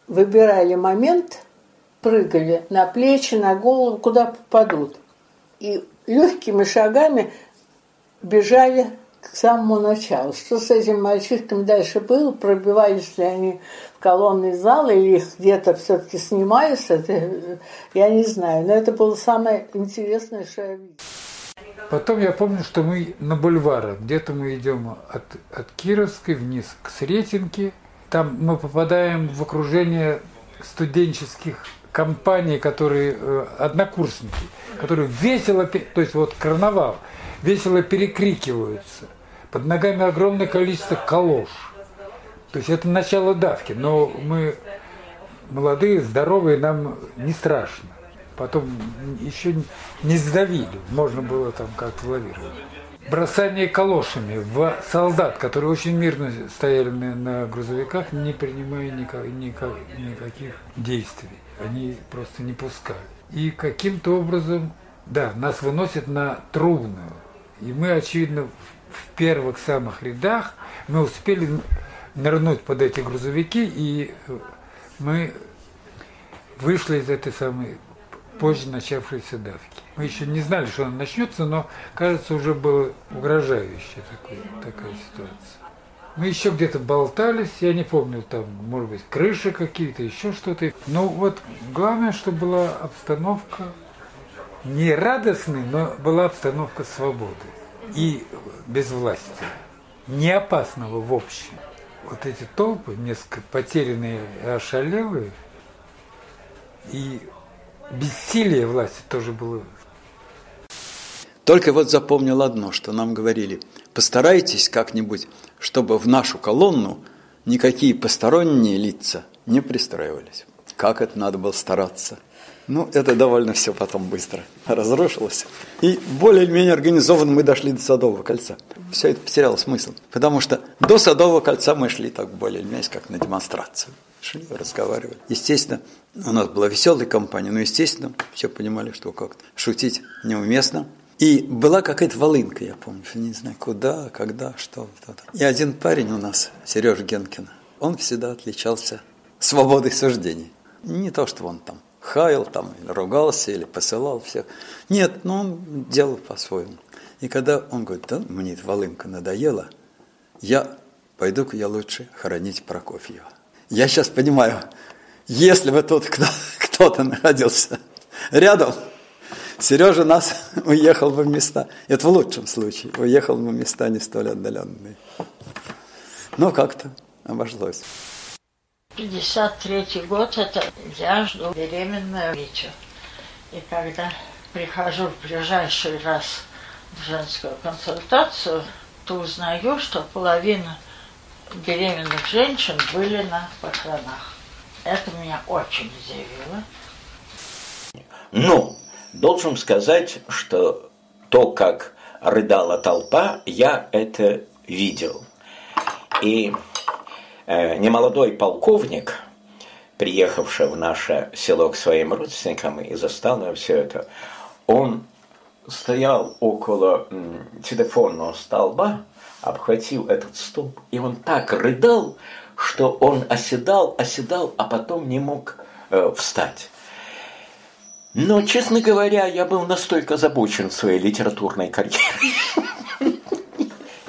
выбирали момент, прыгали на плечи, на голову, куда попадут. И легкими шагами бежали к самому началу. Что с этим мальчишками дальше было, пробивались ли они в колонный зал или их где-то все-таки снимались, это я не знаю. Но это было самое интересное, что я видела. Потом я помню, что мы на бульварах, где-то мы идем от, от Кировской вниз к Сретенке. Там мы попадаем в окружение студенческих компаний, которые э, однокурсники, которые весело, то есть вот карнавал, весело перекрикиваются. Под ногами огромное количество калош. То есть это начало давки, но мы молодые, здоровые, нам не страшно. Потом еще не сдавили, можно было там как-то лавировать. Бросание калошами в солдат, которые очень мирно стояли на, на грузовиках, не принимая никак, никак, никаких действий. Они просто не пускали. И каким-то образом, да, нас выносят на трубную. И мы, очевидно, в первых самых рядах мы успели нырнуть под эти грузовики, и мы вышли из этой самой позже начавшейся давки. Мы еще не знали, что она начнется, но, кажется, уже было угрожающая такой, такая ситуация. Мы еще где-то болтались, я не помню, там, может быть, крыши какие-то, еще что-то. Но вот главное, что была обстановка не радостной, но была обстановка свободы и безвластия, не опасного в общем. Вот эти толпы, несколько потерянные и ошалелые, и бессилие власти тоже было. Только вот запомнил одно, что нам говорили, постарайтесь как-нибудь, чтобы в нашу колонну никакие посторонние лица не пристраивались. Как это надо было стараться. Ну, это довольно все потом быстро разрушилось. И более-менее организованно мы дошли до Садового кольца. Все это потеряло смысл. Потому что до Садового кольца мы шли так более-менее, как на демонстрацию. Шли, разговаривали. Естественно, у нас была веселая компания, но, естественно, все понимали, что как-то шутить неуместно. И была какая-то волынка, я помню, не знаю, куда, когда, что. что-то. И один парень у нас, Сережа Генкин, он всегда отличался свободой суждений. Не то, что он там хаял там, или ругался, или посылал всех. Нет, ну он делал по-своему. И когда он говорит, да, мне эта волынка надоела, я пойду-ка я лучше хоронить Прокофьева. Я сейчас понимаю, если бы тут кто-то находился рядом, Сережа нас (laughs) уехал в места. Это в лучшем случае. Уехал в места не столь отдаленные. Но как-то обошлось. 53 год, это я жду беременную Витю. И когда прихожу в ближайший раз в женскую консультацию, то узнаю, что половина беременных женщин были на похоронах. Это меня очень удивило. Ну, должен сказать, что то, как рыдала толпа, я это видел. И э, немолодой полковник, приехавший в наше село к своим родственникам и застал все это, он стоял около телефонного столба, обхватил этот столб, и он так рыдал, что он оседал, оседал, а потом не мог э, встать. Но, честно говоря, я был настолько озабочен своей литературной карьерой.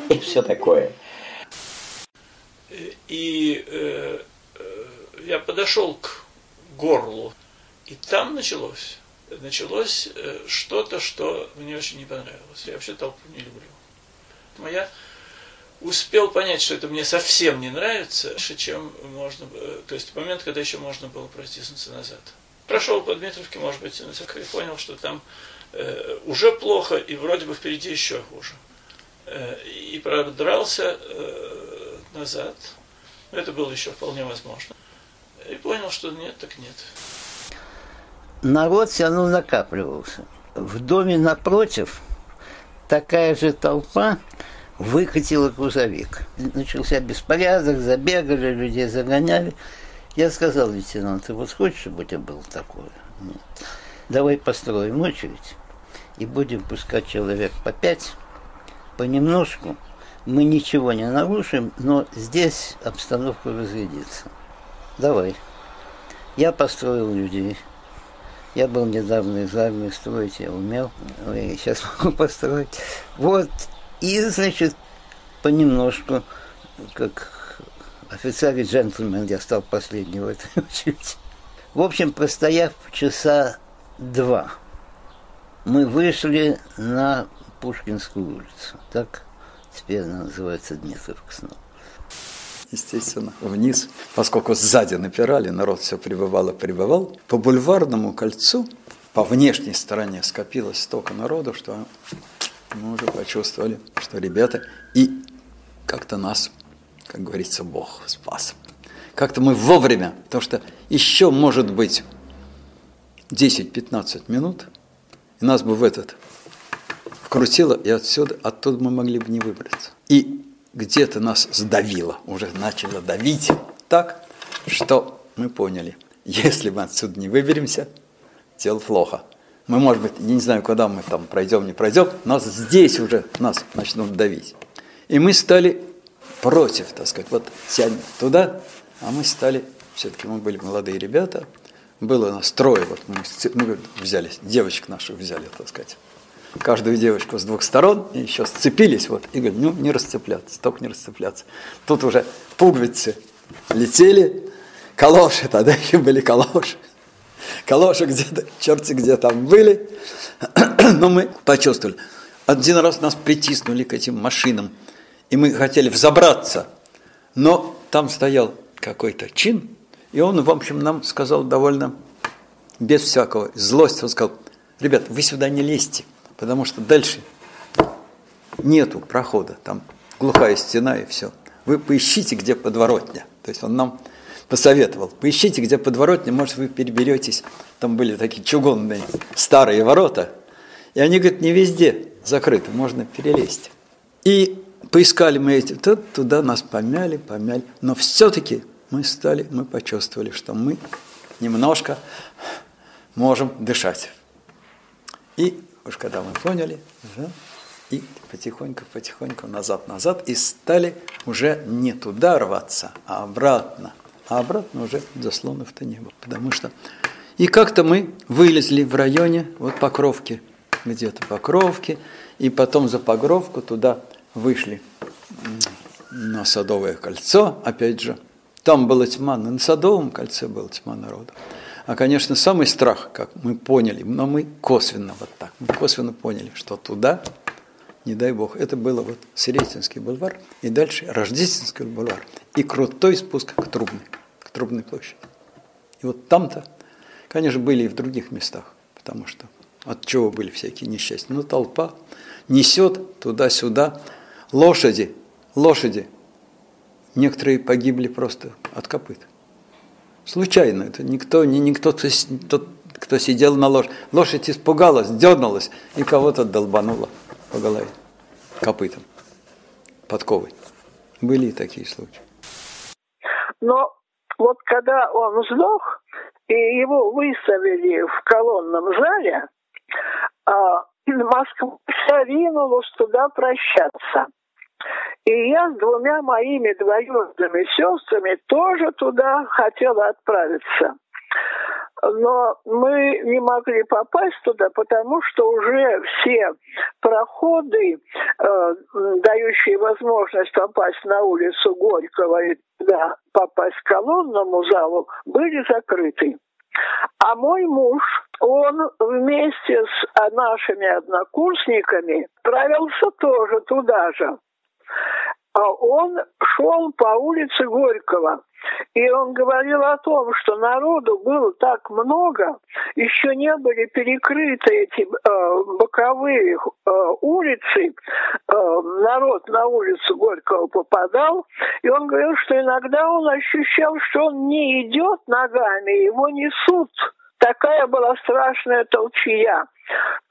И все такое. И э, э, я подошел к горлу, и там началось. Началось э, что-то, что мне очень не понравилось. Я вообще толпу не люблю. Моя успел понять, что это мне совсем не нравится, чем можно, то есть момент, когда еще можно было протиснуться назад. Прошел по Дмитровке, может быть, и понял, что там э, уже плохо, и вроде бы впереди еще хуже. Э, и продрался э, назад. Это было еще вполне возможно. И понял, что нет, так нет. Народ все равно накапливался. В доме напротив такая же толпа выкатила грузовик. Начался беспорядок, забегали, людей загоняли. Я сказал лейтенанту, вот хочешь, чтобы у тебя было такое? Нет. Давай построим очередь и будем пускать человек по пять, понемножку. Мы ничего не нарушим, но здесь обстановка разрядится. Давай. Я построил людей. Я был недавно из армии строить, я умел. И сейчас (laughs) могу построить. Вот. И, значит, понемножку, как офицер и джентльмен, я стал последним в этой (laughs) очереди. В общем, простояв часа два, мы вышли на Пушкинскую улицу. Так теперь она называется Дмитровка снова. Естественно, вниз, поскольку сзади напирали, народ все прибывал и прибывал. По бульварному кольцу, по внешней стороне скопилось столько народу, что мы уже почувствовали, что ребята и как-то нас как говорится, Бог спас. Как-то мы вовремя, потому что еще, может быть, 10-15 минут, и нас бы в этот вкрутило, и отсюда, оттуда мы могли бы не выбраться. И где-то нас сдавило, уже начало давить так, что мы поняли, если мы отсюда не выберемся, дело плохо. Мы, может быть, не знаю, куда мы там пройдем, не пройдем, но здесь уже нас начнут давить. И мы стали против, так сказать, вот тянет туда, а мы стали, все-таки мы были молодые ребята, было нас трое, вот мы, мы взяли, девочек наших взяли, так сказать, каждую девочку с двух сторон, и еще сцепились, вот, и говорят, ну, не расцепляться, только не расцепляться. Тут уже пуговицы летели, калоши, тогда еще были калоши, калоши где-то, черти где там были, (clears throat) но мы почувствовали. Один раз нас притиснули к этим машинам, и мы хотели взобраться, но там стоял какой-то чин, и он, в общем, нам сказал довольно без всякого злости, он сказал, ребят, вы сюда не лезьте, потому что дальше нету прохода, там глухая стена и все. Вы поищите, где подворотня. То есть он нам посоветовал, поищите, где подворотня, может, вы переберетесь. Там были такие чугунные старые ворота, и они, говорят, не везде закрыты, можно перелезть. И поискали мы эти, тут, туда нас помяли, помяли, но все-таки мы стали, мы почувствовали, что мы немножко можем дышать. И уж когда мы поняли, да, и потихоньку, потихоньку назад, назад, и стали уже не туда рваться, а обратно. А обратно уже заслонов-то не было, потому что... И как-то мы вылезли в районе, вот Покровки, где-то Покровки, и потом за Покровку туда вышли на Садовое кольцо, опять же. Там была тьма, на Садовом кольце была тьма народа. А, конечно, самый страх, как мы поняли, но мы косвенно вот так, мы косвенно поняли, что туда, не дай бог, это было вот Сретенский бульвар, и дальше Рождественский бульвар, и крутой спуск к Трубной, к Трубной площади. И вот там-то, конечно, были и в других местах, потому что от чего были всякие несчастья. Но толпа несет туда-сюда лошади, лошади. Некоторые погибли просто от копыт. Случайно. Это никто, не никто, кто, тот, кто сидел на лошади. Лошадь испугалась, дернулась и кого-то долбанула по голове копытом, подковой. Были и такие случаи. Но вот когда он сдох, и его выставили в колонном зале, а, Москва ринулась туда прощаться. Я с двумя моими двоюродными сестрами тоже туда хотела отправиться. Но мы не могли попасть туда, потому что уже все проходы, э, дающие возможность попасть на улицу Горького и туда попасть к колонному залу, были закрыты. А мой муж, он вместе с нашими однокурсниками отправился тоже туда же. А он шел по улице Горького. И он говорил о том, что народу было так много, еще не были перекрыты эти э, боковые э, улицы, э, народ на улицу Горького попадал, и он говорил, что иногда он ощущал, что он не идет ногами, его несут. Такая была страшная толчья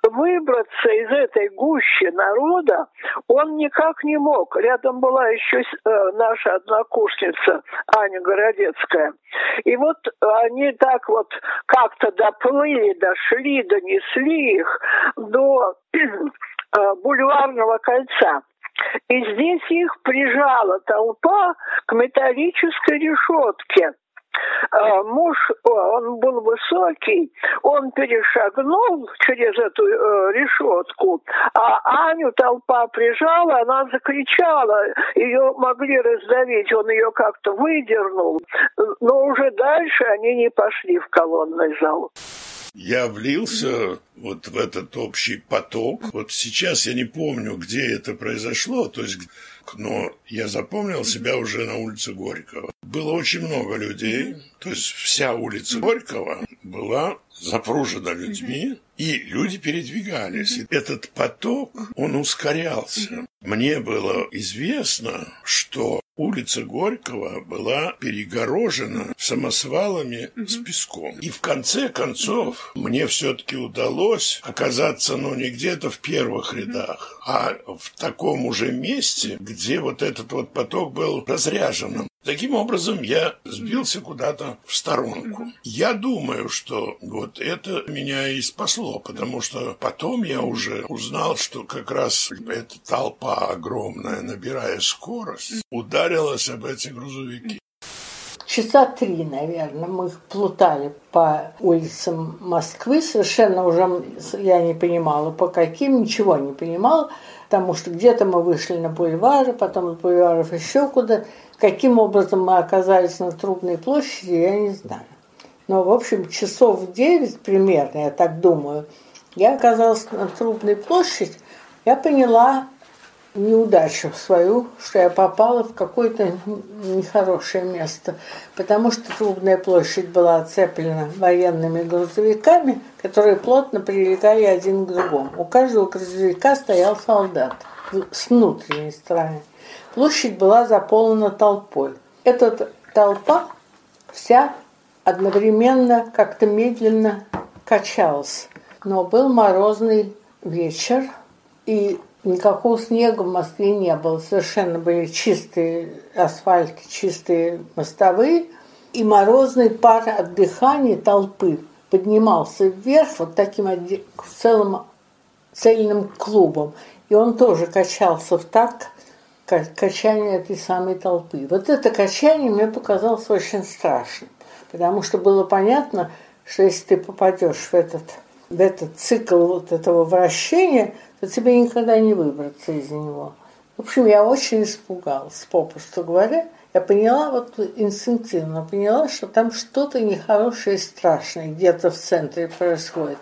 выбраться из этой гущи народа он никак не мог. Рядом была еще э, наша однокурсница Аня Городецкая. И вот они так вот как-то доплыли, дошли, донесли их до э, бульварного кольца. И здесь их прижала толпа к металлической решетке. А, муж, он был высокий, он перешагнул через эту э, решетку, а Аню толпа прижала, она закричала, ее могли раздавить, он ее как-то выдернул, но уже дальше они не пошли в колонный зал. Я влился вот в этот общий поток. Вот сейчас я не помню, где это произошло, то есть но я запомнил себя уже на улице Горького. Было очень много людей, то есть вся улица Горького была запружена людьми, и люди передвигались. И этот поток, он ускорялся. Мне было известно, что улица Горького была перегорожена самосвалами с песком. И в конце концов мне все-таки удалось оказаться, ну, не где-то в первых рядах, а в таком уже месте, где вот этот вот поток был разряженным. Таким образом, я сбился куда-то в сторонку. Я думаю, что вот это меня и спасло, потому что потом я уже узнал, что как раз эта толпа огромная, набирая скорость, ударилась об эти грузовики. Часа три, наверное, мы плутали по улицам Москвы. Совершенно уже я не понимала, по каким, ничего не понимала, потому что где-то мы вышли на бульвары, потом с бульваров еще куда Каким образом мы оказались на Трубной площади, я не знаю. Но, в общем, часов в девять примерно, я так думаю, я оказалась на Трубной площади, я поняла неудачу свою, что я попала в какое-то нехорошее место, потому что Трубная площадь была оцеплена военными грузовиками, которые плотно прилегали один к другому. У каждого грузовика стоял солдат с внутренней стороны. Площадь была заполнена толпой. Эта толпа вся одновременно как-то медленно качалась. Но был морозный вечер, и никакого снега в Москве не было. Совершенно были чистые асфальты, чистые мостовые. И морозный пар от дыхания толпы поднимался вверх вот таким целым цельным клубом. И он тоже качался в такт качание этой самой толпы. Вот это качание мне показалось очень страшным, потому что было понятно, что если ты попадешь в этот, в этот цикл вот этого вращения, то тебе никогда не выбраться из него. В общем, я очень испугалась, попросту говоря. Я поняла, вот инстинктивно поняла, что там что-то нехорошее и страшное где-то в центре происходит.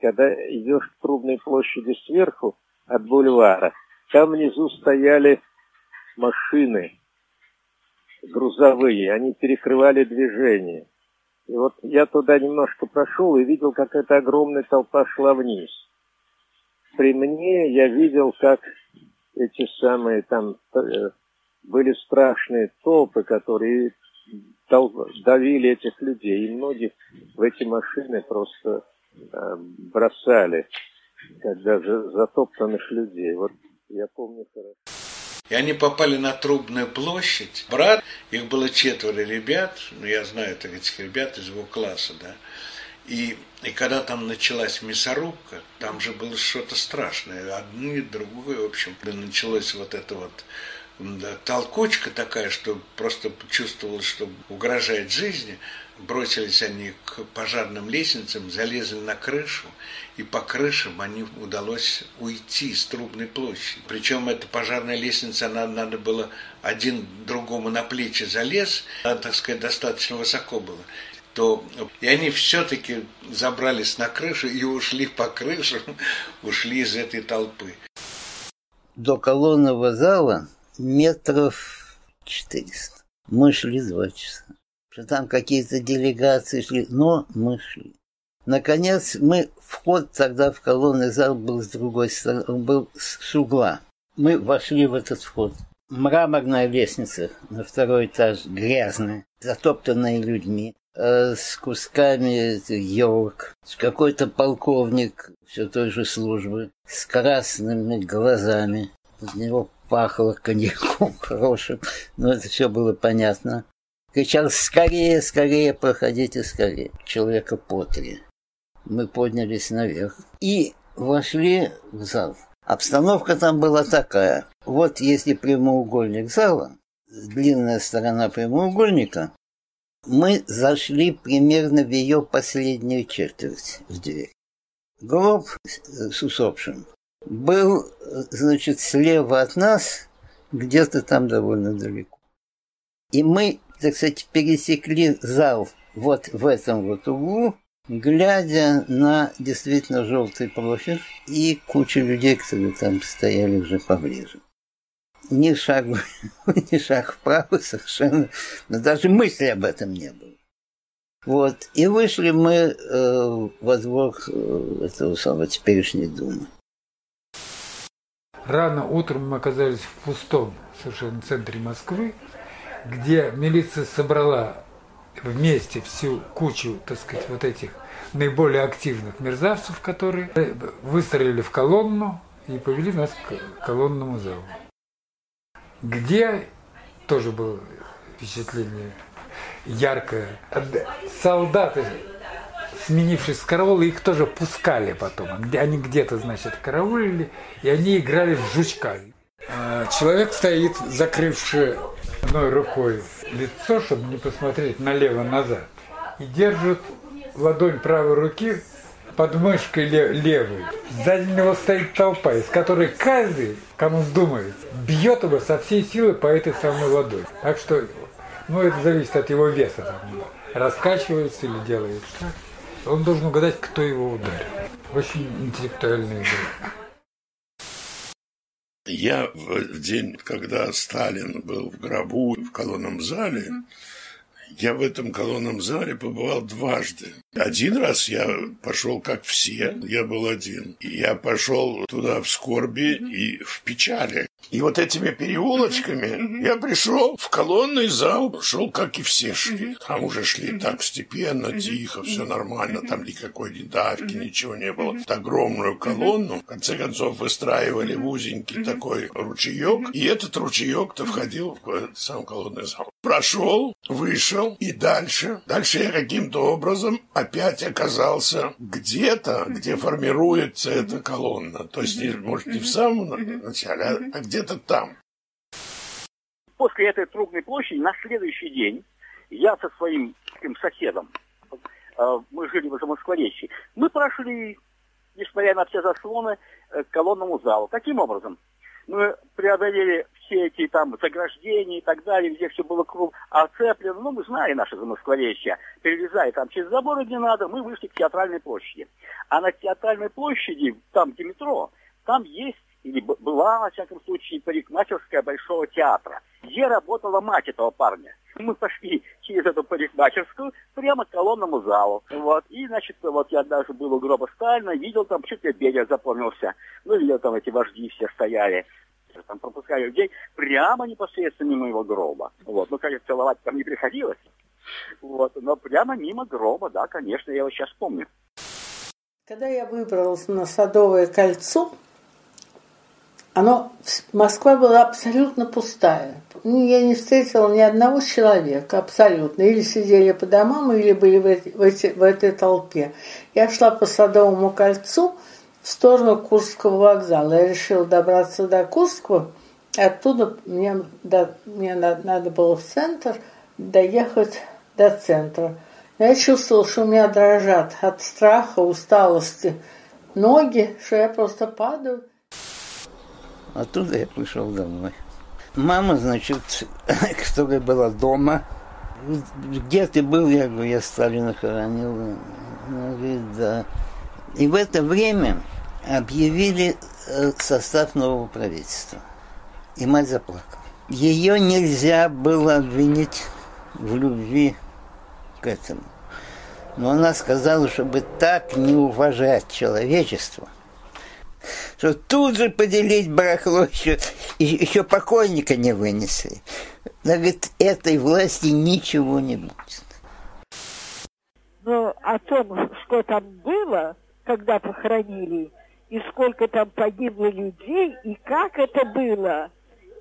Когда идешь к Трубной площади сверху от бульвара, там внизу стояли машины грузовые, они перекрывали движение. И вот я туда немножко прошел и видел, как эта огромная толпа шла вниз. При мне я видел, как эти самые там э, были страшные толпы, которые давили этих людей. И многих в эти машины просто э, бросали, когда затоптанных людей. Вот я помню хорошо. И они попали на Трубную площадь. Брат, их было четверо ребят, ну я знаю этих ребят из его класса, да. И, и когда там началась мясорубка, там же было что-то страшное. Одни, другое, в общем, началось вот это вот да, толкучка такая, что просто чувствовалось, что угрожает жизни. Бросились они к пожарным лестницам, залезли на крышу, и по крышам они удалось уйти с трубной площади. Причем эта пожарная лестница, она, надо было один другому на плечи залез, она, так сказать, достаточно высоко было то и они все-таки забрались на крышу и ушли по крыше, (laughs) ушли из этой толпы. До колонного зала метров 400. Мы шли два часа. Что там какие-то делегации шли, но мы шли. Наконец, мы, вход тогда в колонный зал был с другой стороны, он был с угла. Мы вошли в этот вход. Мраморная лестница на второй этаж, грязная, затоптанная людьми, с кусками елок, какой-то полковник все той же службы, с красными глазами. От него пахло коньяком (laughs) хорошим, но это все было понятно. Кричал, скорее, скорее, проходите скорее. Человека по три. Мы поднялись наверх и вошли в зал. Обстановка там была такая. Вот если прямоугольник зала, длинная сторона прямоугольника, мы зашли примерно в ее последнюю четверть в дверь. Гроб с усопшим был, значит, слева от нас, где-то там довольно далеко. И мы, так сказать, пересекли зал вот в этом вот углу, глядя на действительно желтый площадь и кучу людей, которые там стояли уже поближе. Ни шаг, (laughs) ни шаг вправо совершенно, но даже мысли об этом не было. Вот. И вышли мы э, во двор э, этого самого теперешней думы. Рано утром мы оказались в пустом совершенно центре Москвы, где милиция собрала вместе всю кучу, так сказать, вот этих наиболее активных мерзавцев, которые выстроили в колонну и повели нас к колонному залу. Где тоже было впечатление яркое. Солдаты сменившись с караула, их тоже пускали потом. Они где-то, значит, караулили, и они играли в жучка. А, человек стоит, закрывший одной рукой лицо, чтобы не посмотреть налево-назад, и держит ладонь правой руки под мышкой левой. Сзади него стоит толпа, из которой каждый, кому вздумается, бьет его со всей силы по этой самой ладони. Так что, ну, это зависит от его веса. Там, раскачивается или делает так. Он должен угадать, кто его ударил. Очень интеллектуальная игра. Я в день, когда Сталин был в гробу в колонном зале, я в этом колонном зале побывал дважды. Один раз я пошел как все, я был один. Я пошел туда в скорби и в печали. И вот этими переулочками я пришел в колонный зал, шел как и все шли. Там уже шли так степенно, тихо, все нормально, там никакой ни давки, ничего не было. Вот огромную колонну, в конце концов, выстраивали в узенький такой ручеек, и этот ручеек-то входил в сам колонный зал. Прошел, вышел, и дальше, дальше я каким-то образом опять оказался где-то, где формируется эта колонна. То есть, может, не в самом начале, а где-то там. После этой трубной площади на следующий день я со своим соседом, э, мы жили в Замоскворечье, мы прошли, несмотря на все заслоны, э, к колонному залу. Каким образом? Мы преодолели все эти там заграждения и так далее, где все было круг оцеплено. Ну, мы знали наши замоскворечья. Перелезая там через заборы, где надо, мы вышли к театральной площади. А на театральной площади, там, где метро, там есть или была, во всяком случае, парикмахерская Большого театра, где работала мать этого парня. Мы пошли через эту парикмахерскую прямо к колонному залу. Вот. И, значит, вот я даже был у гроба Сталина, видел там, чуть ли Берия запомнился. Ну, видел там эти вожди все стояли. Там пропускали людей прямо непосредственно мимо его гроба. Вот. Ну, конечно, целовать там не приходилось. Вот. Но прямо мимо гроба, да, конечно, я его сейчас помню. Когда я выбралась на Садовое кольцо, оно, Москва была абсолютно пустая. Я не встретила ни одного человека, абсолютно. Или сидели по домам, или были в, эти, в, эти, в этой толпе. Я шла по Садовому кольцу в сторону Курского вокзала. Я решила добраться до Курского. Оттуда мне, до, мне надо было в центр доехать до центра. Я чувствовала, что у меня дрожат от страха, усталости ноги, что я просто падаю. Оттуда я пришел домой. Мама, значит, (laughs) которая была дома, где ты был? Я говорю, я Сталина хоронил. Она говорит, да. И в это время объявили э, состав нового правительства. И мать заплакала. Ее нельзя было обвинить в любви к этому. Но она сказала, чтобы так не уважать человечество, что тут же поделить барахло еще, еще покойника не вынесли. Она говорит, этой власти ничего не будет. Но о том, что там было, когда похоронили, и сколько там погибло людей, и как это было,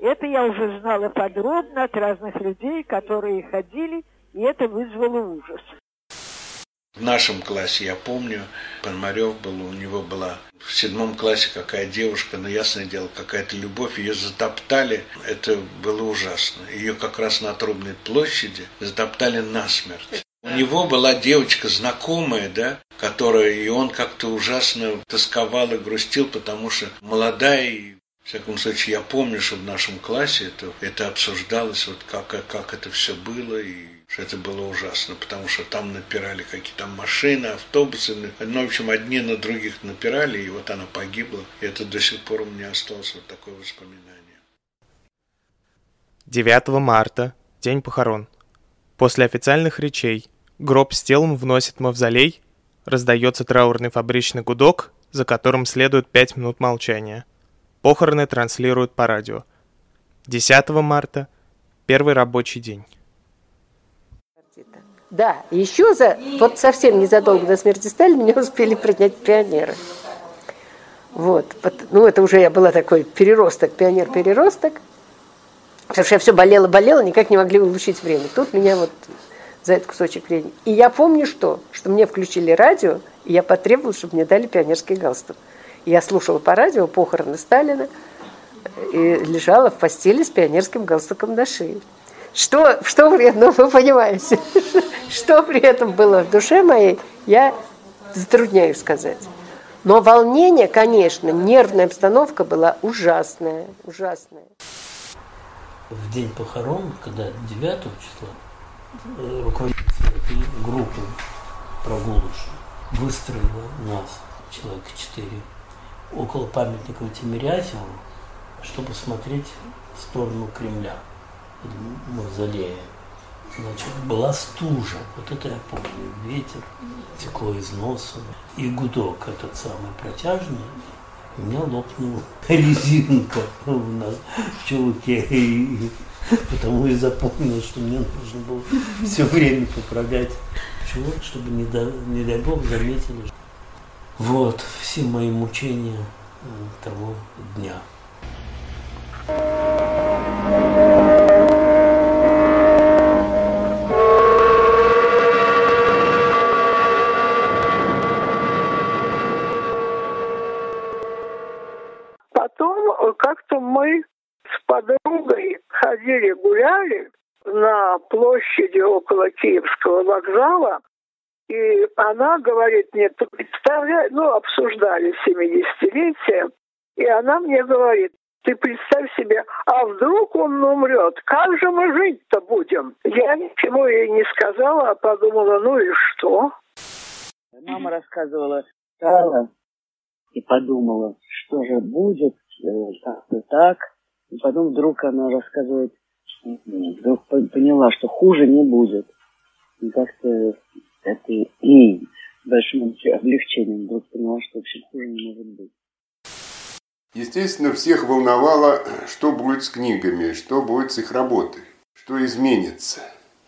это я уже знала подробно от разных людей, которые ходили, и это вызвало ужас. В нашем классе, я помню, Пономарев был, у него была в седьмом классе какая девушка, но ясное дело, какая-то любовь, ее затоптали, это было ужасно. Ее как раз на Трубной площади затоптали насмерть. У него была девочка знакомая, да, которая, и он как-то ужасно тосковал и грустил, потому что молодая и в всяком случае, я помню, что в нашем классе это, это обсуждалось, вот как, как это все было, и что это было ужасно, потому что там напирали какие-то машины, автобусы, ну, в общем, одни на других напирали, и вот она погибла. И это до сих пор у меня осталось вот такое воспоминание. 9 марта, день похорон. После официальных речей гроб с телом вносит мавзолей, раздается траурный фабричный гудок, за которым следует 5 минут молчания. Похороны транслируют по радио. 10 марта – первый рабочий день. Да, еще за, вот совсем незадолго до смерти Сталина меня (laughs) успели принять пионеры. Вот, ну это уже я была такой переросток, пионер-переросток, потому что я все болела-болела, никак не могли улучшить время. Тут меня вот за этот кусочек времени. И я помню что, что мне включили радио, и я потребовала, чтобы мне дали пионерский галстук. И я слушала по радио похороны Сталина и лежала в постели с пионерским галстуком на шее. Что, что этом, ну, вы понимаете, (laughs) что при этом было в душе моей, я затрудняюсь сказать. Но волнение, конечно, нервная обстановка была ужасная, ужасная. В день похорон, когда 9 числа, э, руководитель группы прогулочной выстроила нас, человек четыре, около памятника Тимирязеву, чтобы смотреть в сторону Кремля мавзолея. Значит, была стужа, вот это я помню, ветер, текло из носа, и гудок этот самый протяжный, у меня лопнула (laughs) резинка у нас в чулке, и потому и запомнил, что мне нужно было все время поправлять чулок, чтобы, не, дай, не дай бог, заметили. Вот, все мои мучения э, того дня. как-то мы с подругой ходили гуляли на площади около Киевского вокзала, и она говорит мне, ты представляешь, ну, обсуждали 70-летие, и она мне говорит, Ты представь себе, а вдруг он умрет? Как же мы жить-то будем? Я ничего ей не сказала, а подумала, ну и что? Мама рассказывала Стала и подумала, что же будет, как-то так. И потом вдруг она рассказывает, вдруг поняла, что хуже не будет. И как-то это и большим облегчением вдруг поняла, что вообще хуже не может быть. Естественно, всех волновало, что будет с книгами, что будет с их работой, что изменится,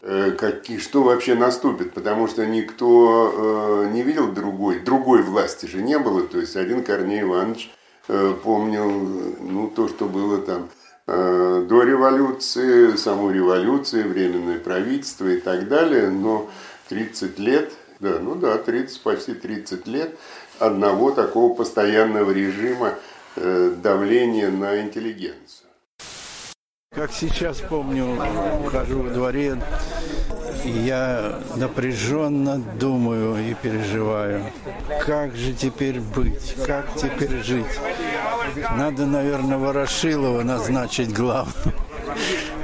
э, какие, что вообще наступит, потому что никто э, не видел другой, другой власти же не было, то есть один Корней Иванович э, помнил ну, то, что было там до революции, саму революцию, временное правительство и так далее, но 30 лет, да, ну да, 30, почти 30 лет одного такого постоянного режима Э, давление на интеллигенцию. Как сейчас помню, хожу во дворе, я напряженно думаю и переживаю, как же теперь быть, как теперь жить. Надо, наверное, Ворошилова назначить главным.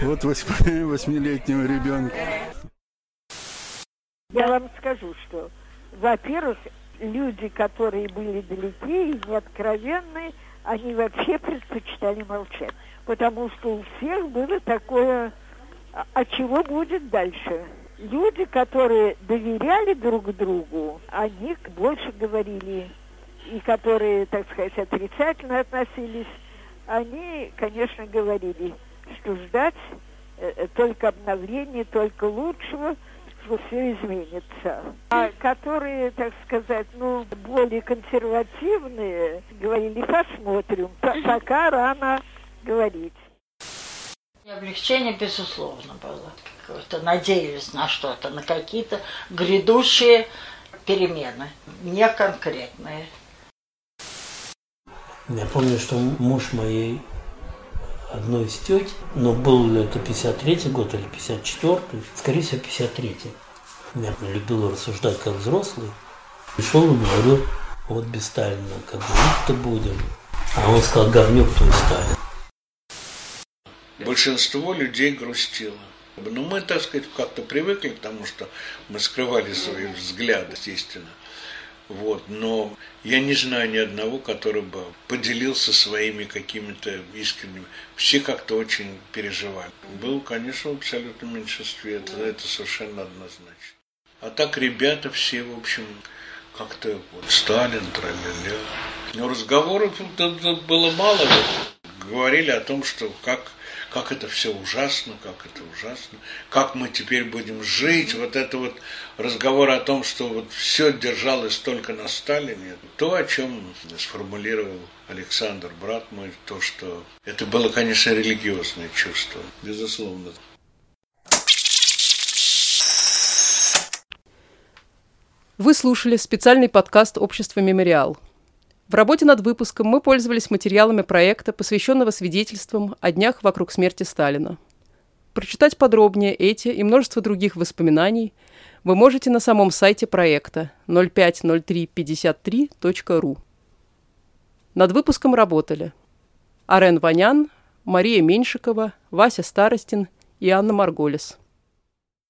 Вот восьмилетнего ребенка. Я вам скажу, что, во-первых, люди, которые были далеки и неоткровенные, они вообще предпочитали молчать. Потому что у всех было такое, а, а чего будет дальше? Люди, которые доверяли друг другу, они больше говорили, и которые, так сказать, отрицательно относились, они, конечно, говорили, что ждать э, э только обновления, только лучшего – что все изменится. А которые, так сказать, ну, более консервативные, говорили, посмотрим, пока рано говорить. Облегчение, безусловно, было. Какое-то надеялись на что-то, на какие-то грядущие перемены, не конкретные. Я помню, что муж моей одной из теть, но был ли это 53-й год или 54-й, скорее всего 53-й. Я любил рассуждать как взрослый. Пришел и говорю, вот без Сталина, как жить-то будем. А он сказал, говнюк твой Сталин. Большинство людей грустило. Но мы, так сказать, как-то привыкли к тому, что мы скрывали свои взгляды, естественно. Вот, но я не знаю ни одного, который бы поделился своими какими-то искренними. Все как-то очень переживали. Был, конечно, в абсолютном меньшинстве, это, это совершенно однозначно. А так ребята все, в общем, как-то вот, Сталин, тра-ля-ля. Но разговоров было мало. Говорили о том, что как как это все ужасно, как это ужасно, как мы теперь будем жить, вот это вот разговор о том, что вот все держалось только на Сталине, то, о чем сформулировал Александр, брат мой, то, что это было, конечно, религиозное чувство, безусловно. Вы слушали специальный подкаст «Общество Мемориал». В работе над выпуском мы пользовались материалами проекта, посвященного свидетельствам о днях вокруг смерти Сталина. Прочитать подробнее эти и множество других воспоминаний вы можете на самом сайте проекта 050353.ru. Над выпуском работали Арен Ванян, Мария Меньшикова, Вася Старостин и Анна Марголис.